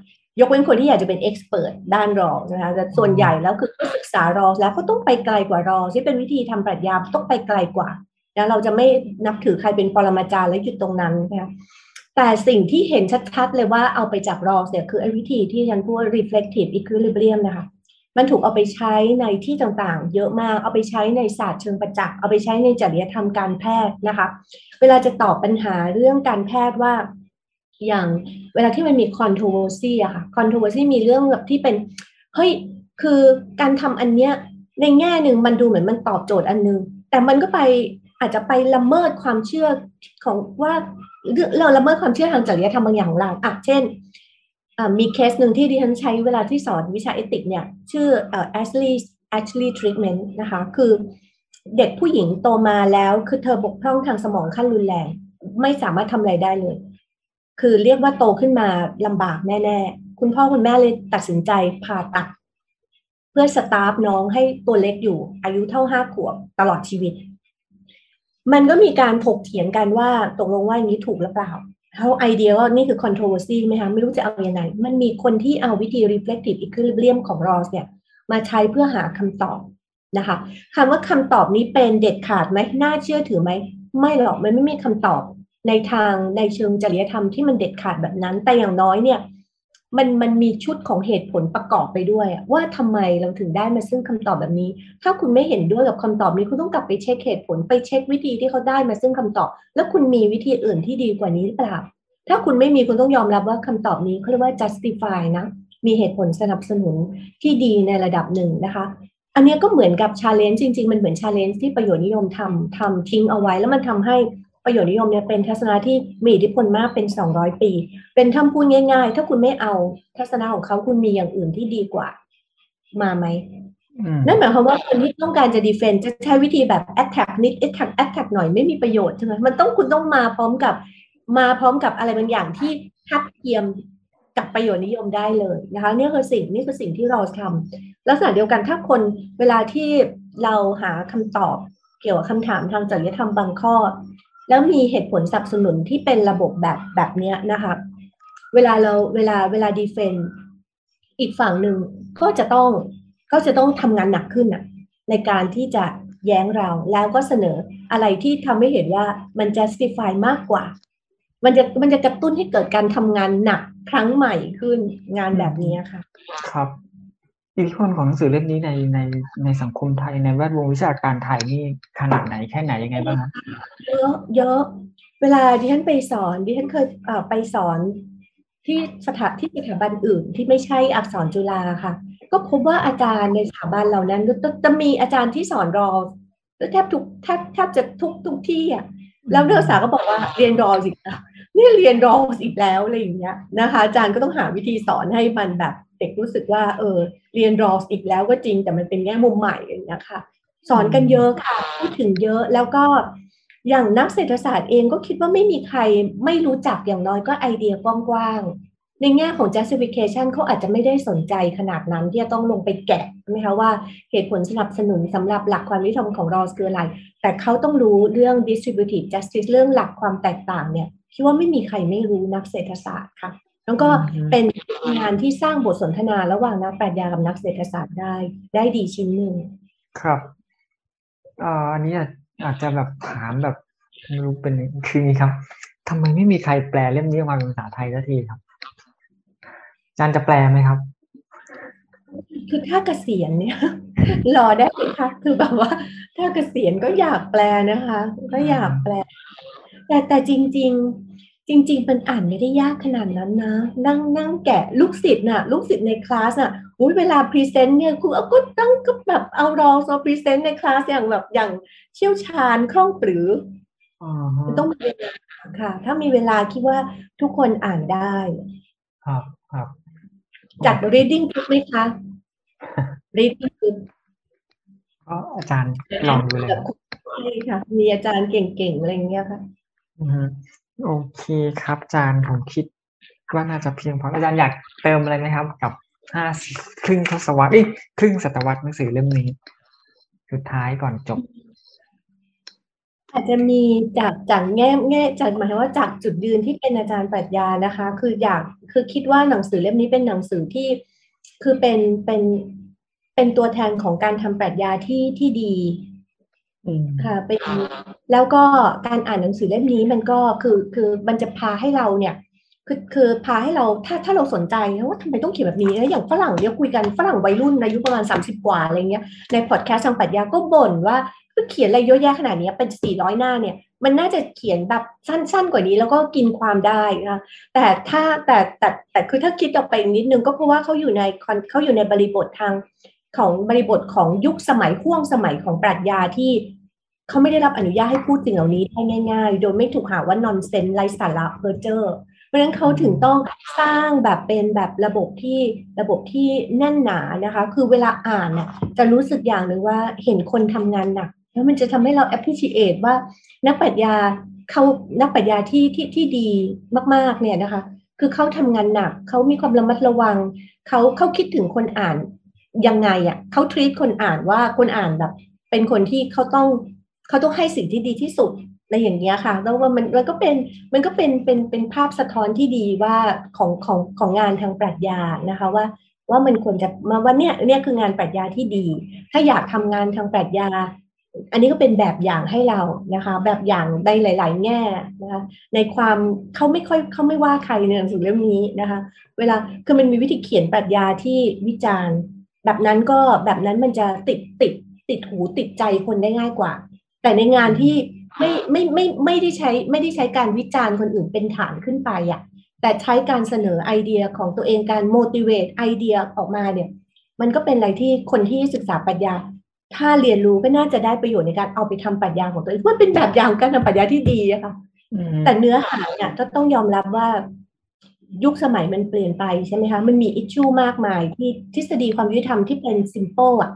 ยกเว้นคนที่อยากจะเป็นเอ็กซ์เพรสด้านรอนะคะแต่ส่วนใหญ่แล้วคือศึกษารอแล้วเขาต้องไปไกลกว่ารอที่เป็นวิธีทำปรัชญาต้องไปไกลกว่านะเราจะไม่นับถือใครเป็นปรมาจารย์และหยุดตรงนั้นนะคะแต่สิ่งที่เห็นชัดๆเลยว่าเอาไปจากรอเนี่ยคือไอ้วิธีที่ฉันพูด reflective equilibrium นะคะ มันถูกเอาไปใช้ในที่ต่างๆ เยอะมาก เอาไปใช้ในศาสตร์เชิงประจักษ์ เอาไปใช้ในจริยธรรมการแพทย์นะคะ เวลาจะตอบปัญหาเรื่องการแพทย์ว่า อย่างเวลาที่มันมี controversy อะค่ะ controversy มีเรื่องแบบที่เป็น เฮ้ย คือการทำอันเนี้ยในแง่หนึ่งมันดูเหมือนมันตอบโจทย์อันนึง แต่มันก็ไปอาจจะไปละเมิดความเชื่อของว่าเราละเมิดความเชื่อทางจริยธรรมบางอย่างของเราอะ เช่น มีเคสหนึ่งที่ดิฉันใช้เวลาที่สอนวิชาเอติกเนี่ย ชื่อเอ่อ Ashley Ashley treatment นะคะ คือเด็กผู้หญิงโตมาแล้วคือเธอบกพร่องทางสมองขั้นรุนแรง ไม่สามารถทำอะไรได้เลย คือเรียกว่าโตขึ้นมาลำบากแน่ๆ คุณพ่อคุณแม่เลยตัดสินใจผ่าตัด เพื่อสตาฟน้องให้ตัวเล็กอยู่ อายุเท่าห้าขวบตลอดชีวิต มันก็มีการถกเถียงกันว่าตกลงว่าอย่างนี้ถูกหรือเปล่า เขาไอเดียว่านี่คือ controversy ไหมคะไม่รู้จะเอาอยัางไงมันมีคนที่เอาวิธี reflective equilibrium ของ Rawls เนี่ย มาใช้เพื่อหาคำตอบนะคะคำว่าคำตอบนี้เป็นเด็ดขาดไหมน่าเชื่อถือไหม ไม่หรอกมันไม่มีคำตอบในทางในเชิงจริยธรรมที่มันเด็ดขาดแบบนั้น แต่อย่างน้อยเนี่ย มันมันมีชุดของเหตุผลประกอบไปด้วย ว่าทำไมเราถึงได้มาซึ่งคำตอบแบบนี้ ถ้าคุณไม่เห็นด้วยกับคำตอบนี้ คุณต้องกลับไปเช็คเหตุผลไปเช็ควิธีที่เขาได้มาซึ่งคำตอบ แล้วคุณมีวิธีอื่นที่ดีกว่านี้หรือเปล่า ถ้าคุณไม่มีคุณต้องยอมรับว่าคำตอบนี้เขาเรียกว่า justify นะมีเหตุผลสนับสนุนที่ดีในระดับหนึ่งนะคะ อันนี้ก็เหมือนกับ challenge จริง ๆ มันเหมือน challenge ที่ประโยชน์นิยมทำทำทิ้งเอาไว้ แล้วมันทำให้ ประโยชน์นิยมเนี่ยเป็นทัศนะที่มีอิทธิพลมากเป็น 200 ปี เป็นคำพูดง่าย ๆ ถ้าคุณไม่เอาทัศนะของเขาคุณมีอย่างอื่นที่ดีกว่า มาไหมนั่นหมายความว่าคนที่ต้องการจะ defend จะใช้วิธีแบบ attack นิด attack attack หน่อยไม่มีประโยชน์ใช่ไหมมันต้องคุณต้องมาพร้อมกับ มาพร้อมกับอะไรบางอย่างที่ทัดเทียมกับประโยชน์นิยมได้เลยนะคะนี่คือสิ่งนี่คือสิ่งที่เราทำลักษณะเดียวกันถ้าคนเวลาที่เราหาคำตอบเกี่ยวกับคำถามทางจริยธรรมบางข้อ แล้วมีเหตุผลสนับสนุนที่เป็นระบบแบบแบบนี้นะคะเวลาเราเวลาเวลาดีเฟนอีกฝั่งหนึ่งก็จะต้องก็จะต้องทำงานหนักขึ้นอะในการที่จะแย้งเราแล้วก็เสนออะไรที่ทำให้เห็นว่ามัน justify มากกว่า มันจะมันจะกระตุ้นให้เกิดการทำงานหนักครั้งใหม่ขึ้นงานแบบนี้ค่ะ ครับ อิทธิพลของหนังสือเล่มนี้ในในในสังคมไทยในแวดวงวิชาการไทยนี่ขนาดไหนแค่ไหนยังไงบ้างครับเยอะเยอะ เวลาดิฉันไปสอนดิฉันเคยไปสอนที่สถาที่สถาบันอื่นที่ไม่ใช่อักษรจุฬาค่ะ ก็พบว่าอาจารย์ในสถาบันเหล่านั้นก็จะมีอาจารย์ที่สอนรอแทบทุกแทบแทบจะทุกทุกที่อะแล้วนักศึกษาก็บอกว่าเรียนรอสินี่เรียนรออีกแล้วอะไรอย่างเงี้ยนะคะ อาจารย์ก็ต้องหาวิธีสอนให้มันแบบ เด็กรู้สึกว่าเออเรียนรออีกแล้วก็จริง แต่มันเป็นแง่มุมใหม่อย่างเงี้ยค่ะ สอนกันเยอะค่ะพูดถึงเยอะแล้วก็อย่างนักเศรษฐศาสตร์เองก็คิดว่าไม่มีใครไม่รู้จักอย่างน้อยก็ไอเดียกว้างๆ ในแง่ของ justification เขาอาจจะไม่ได้สนใจขนาดนั้นที่จะต้องลงไปแกะใช่ไหมคะว่าเหตุผลสนับสนุนสำหรับหลักความนิยมของรอสคืออะไร แต่เขาต้องรู้เรื่อง distributive justice เรื่องหลักความแตกต่างเนี่ยคิดว่าไม่มีใครไม่รู้นักเศรษฐศาสตร์ค่ะ แล้วก็เป็นงานที่สร้างบทสนทนาระหว่างนักปรัชญากับนักเศรษฐศาสตร์ได้ ได้ดีชิ้นหนึ่งครับอ่าอันนี้อาจจะแบบถามแบบไม่รู้เป็นคือนี้ครับทำไมไม่มีใครแปลเล่มนี้ออกมาเป็นภาษาไทยสักทีครับอาจารย์จะแปลไหมครับคือถ้าเกษียณเนี่ยรอได้ไหมคะคือแบบว่า ถ้าเกษียณก็อยากแปลนะคะ ก็อยากแปล แต่แต่จริง ๆ จริง ๆ มันอ่านไม่ได้ยากขนาดนั้นนะ นั่งนั่งแกะลูกศิษย์น่ะ ลูกศิษย์ในคลาสน่ะอุ้ยเวลา present เนี่ยครูก็ต้องก็แบบเอา Rawls ออ present ในคลาสอย่างแบบอย่างเชี่ยวชาญคล่องปรื๋อมันต้องมีเวลาค่ะ ถ้ามีเวลาคิดว่าทุกคนอ่านได้ ครับครับ จัด reading group ไหมคะ reading group ก็อาจารย์ลองดูเลยใช่ค่ะ มีอาจารย์เก่งๆอะไรเงี้ยค่ะ โอเคครับอาจารย์ผมคิดว่าน่าจะเพียงพออาจารย์อยากเติมอะไรไหมครับ กับห้าครึ่งทศวรรษอ้ยครึ่งศตวรรษหนังสือเล่มนี้ สุดท้ายก่อนจบ อาจจะมีจากจากแง่แง่จากหมายว่าจากจุดยืนที่เป็นอาจารย์ปรัชญานะคะ คืออยากคือคิดว่าหนังสือเล่มนี้เป็นหนังสือที่คือเป็นเป็นเป็นตัวแทนของการทำปรัชญาที่ที่ดี ค่ะเป็นแล้วก็การอ่านหนังสือเล่มนี้มันก็คือคือมันจะพาให้เราเนี่ยคือคือพาให้เราถ้าถ้าเราสนใจว่าทำไมต้องเขียนแบบนี้แล้วอย่างฝรั่งเดี๋ยวคุยกันฝรั่งวัยรุ่นอายุประมาณสามสิบกว่าอะไรเงี้ยในพอดแคสต์ทางปรัชญาก็บ่นว่าเขียนอะไรเยอะแยะขนาดนี้เป็นสี่ร้อยหน้าเนี่ย มันน่าจะเขียนแบบสั้นๆ กว่านี้แล้วก็กินความได้นะแต่ถ้าแต่แต่แต่คือถ้าคิดออกไปนิดนึงก็เพราะว่าเขาอยู่ในเขาอยู่ในบริบททางของบริบทของยุคสมัยห่วงสมัยของปรัชญาที่ เขาไม่ได้รับอนุญาตให้พูดสิ่งเหล่านี้ได้ง่าย ๆ โดยไม่ถูกหาว่านอนเซนไร้สาระเพอร์เจอร์เพราะฉะนั้นเขาถึงต้องสร้างแบบเป็นแบบระบบที่ระบบที่แน่นหนานะคะ คือเวลาอ่านเนี่ยจะรู้สึกอย่างหนึ่งว่าเห็นคนทำงานหนัก แล้วมันจะทำให้เรา appreciate ว่านักปรัชญาเขานักปรัชญาที่ที่ที่ดีมากๆเนี่ยนะคะ คือเขาทำงานหนักเขามีความระมัดระวังเขาเขาคิดถึงคนอ่านยังไงอะ่ะเขาทรีตคนอ่านว่าคนอ่านแบบ เป็นคนที่เขาต้อง เขาต้องให้สิ่งที่ดีที่สุดในอย่างเงี้ยค่ะ แล้วว่ามันมันก็เป็นมันก็เป็นเป็นเป็นภาพสะท้อนที่ดีว่าของของของงานทางปรัชญานะคะว่าว่ามันควรจะมาว่าเนี่ยเนี่ยคืองานปรัชญาที่ดี ถ้าอยากทำงานทางปรัชญา อันนี้ก็เป็นแบบอย่างให้เรานะคะ แบบอย่างในหลาย ๆ แง่นะคะในความเขาไม่ค่อยเขาไม่ว่าใครในหนังสือเล่มนี้นะคะ เวลาคือมันมีวิธีเขียนปรัชญาที่วิจารณ์ แบบนั้นก็แบบนั้นมันจะติดติดติดหูติดใจคนได้ง่ายกว่า แต่ในงานที่ไม่ไม่ไม่ไม่ได้ใช้ไม่ได้ใช้การวิจารณ์คนอื่นเป็นฐานขึ้นไปอะ่ะแต่ใช้การเสนอไอเดียของตัวเองการ motivate ไอเดียออกมาเนี่ยมันก็เป็นอะไรที่คนที่ศึกษาปรัชญา ถ้าเรียนรู้ก็น่าจะได้ประโยชน์ในการเอาไปทำปรัชญาของตัวเองมันเป็นแบบอย่างการทำปรัชญาที่ดีอะค่ะแต่เนื้อหาเนี่ยก็ต้องยอมรับว่ายุคสมัยมันเปลี่ยนไปใช่ไหมคะมันมี issue มากมายที่ทฤษฎีความยุติธรรมที่เป็น simple อะ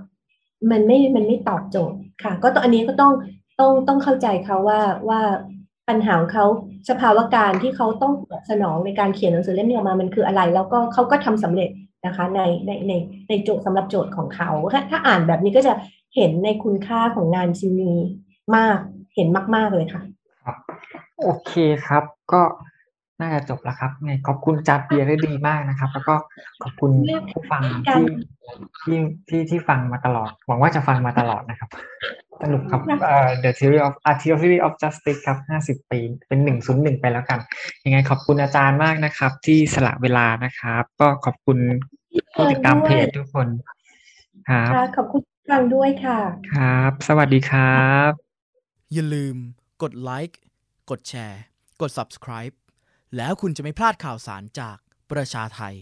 มันไม่มันไม่ตอบโจทย์ค่ะ ก็ตอนอันนี้ก็ต้อง ต้องต้องเข้าใจเขาว่าว่าปัญหาของเขาสภาวะการที่เขาต้องสนองในการเขียนหนังสือเล่มนี้ออกมามันคืออะไร แล้วก็เขาก็ทำสำเร็จนะคะในในในในโจทย์สำหรับโจทย์ของเขาถ้าถ้าอ่านแบบนี้ก็จะเห็นในคุณค่าของงานชิ้นนี้มากเห็นมาก ๆเลยค่ะ ครับ โอเคครับ ก็ น่าจะจบแล้วครับไงขอบคุณจัดเบียร์ได้ดีมากนะครับ แล้วก็ขอบคุณผู้ฟังที่ที่ที่ที่ฟังมาตลอด หวังว่าจะฟังมาตลอดนะครับ สนุกครับเอ่อ The Theory of a Theory of Justice ครับห้าสิบปี เป็นหนึ่งศูนย์หนึ่งไปแล้วกัน ยังไงขอบคุณอาจารย์มากนะครับ ที่สละเวลานะครับ ก็ขอบคุณผู้ติดตามเพจทุกคนครับขอบคุณฟังด้วยค่ะ ครับ สวัสดีครับ อย่าลืมกดไลค์กดแชร์ กด subscribe แล้วคุณจะไม่พลาดข่าวสารจากประชาไทย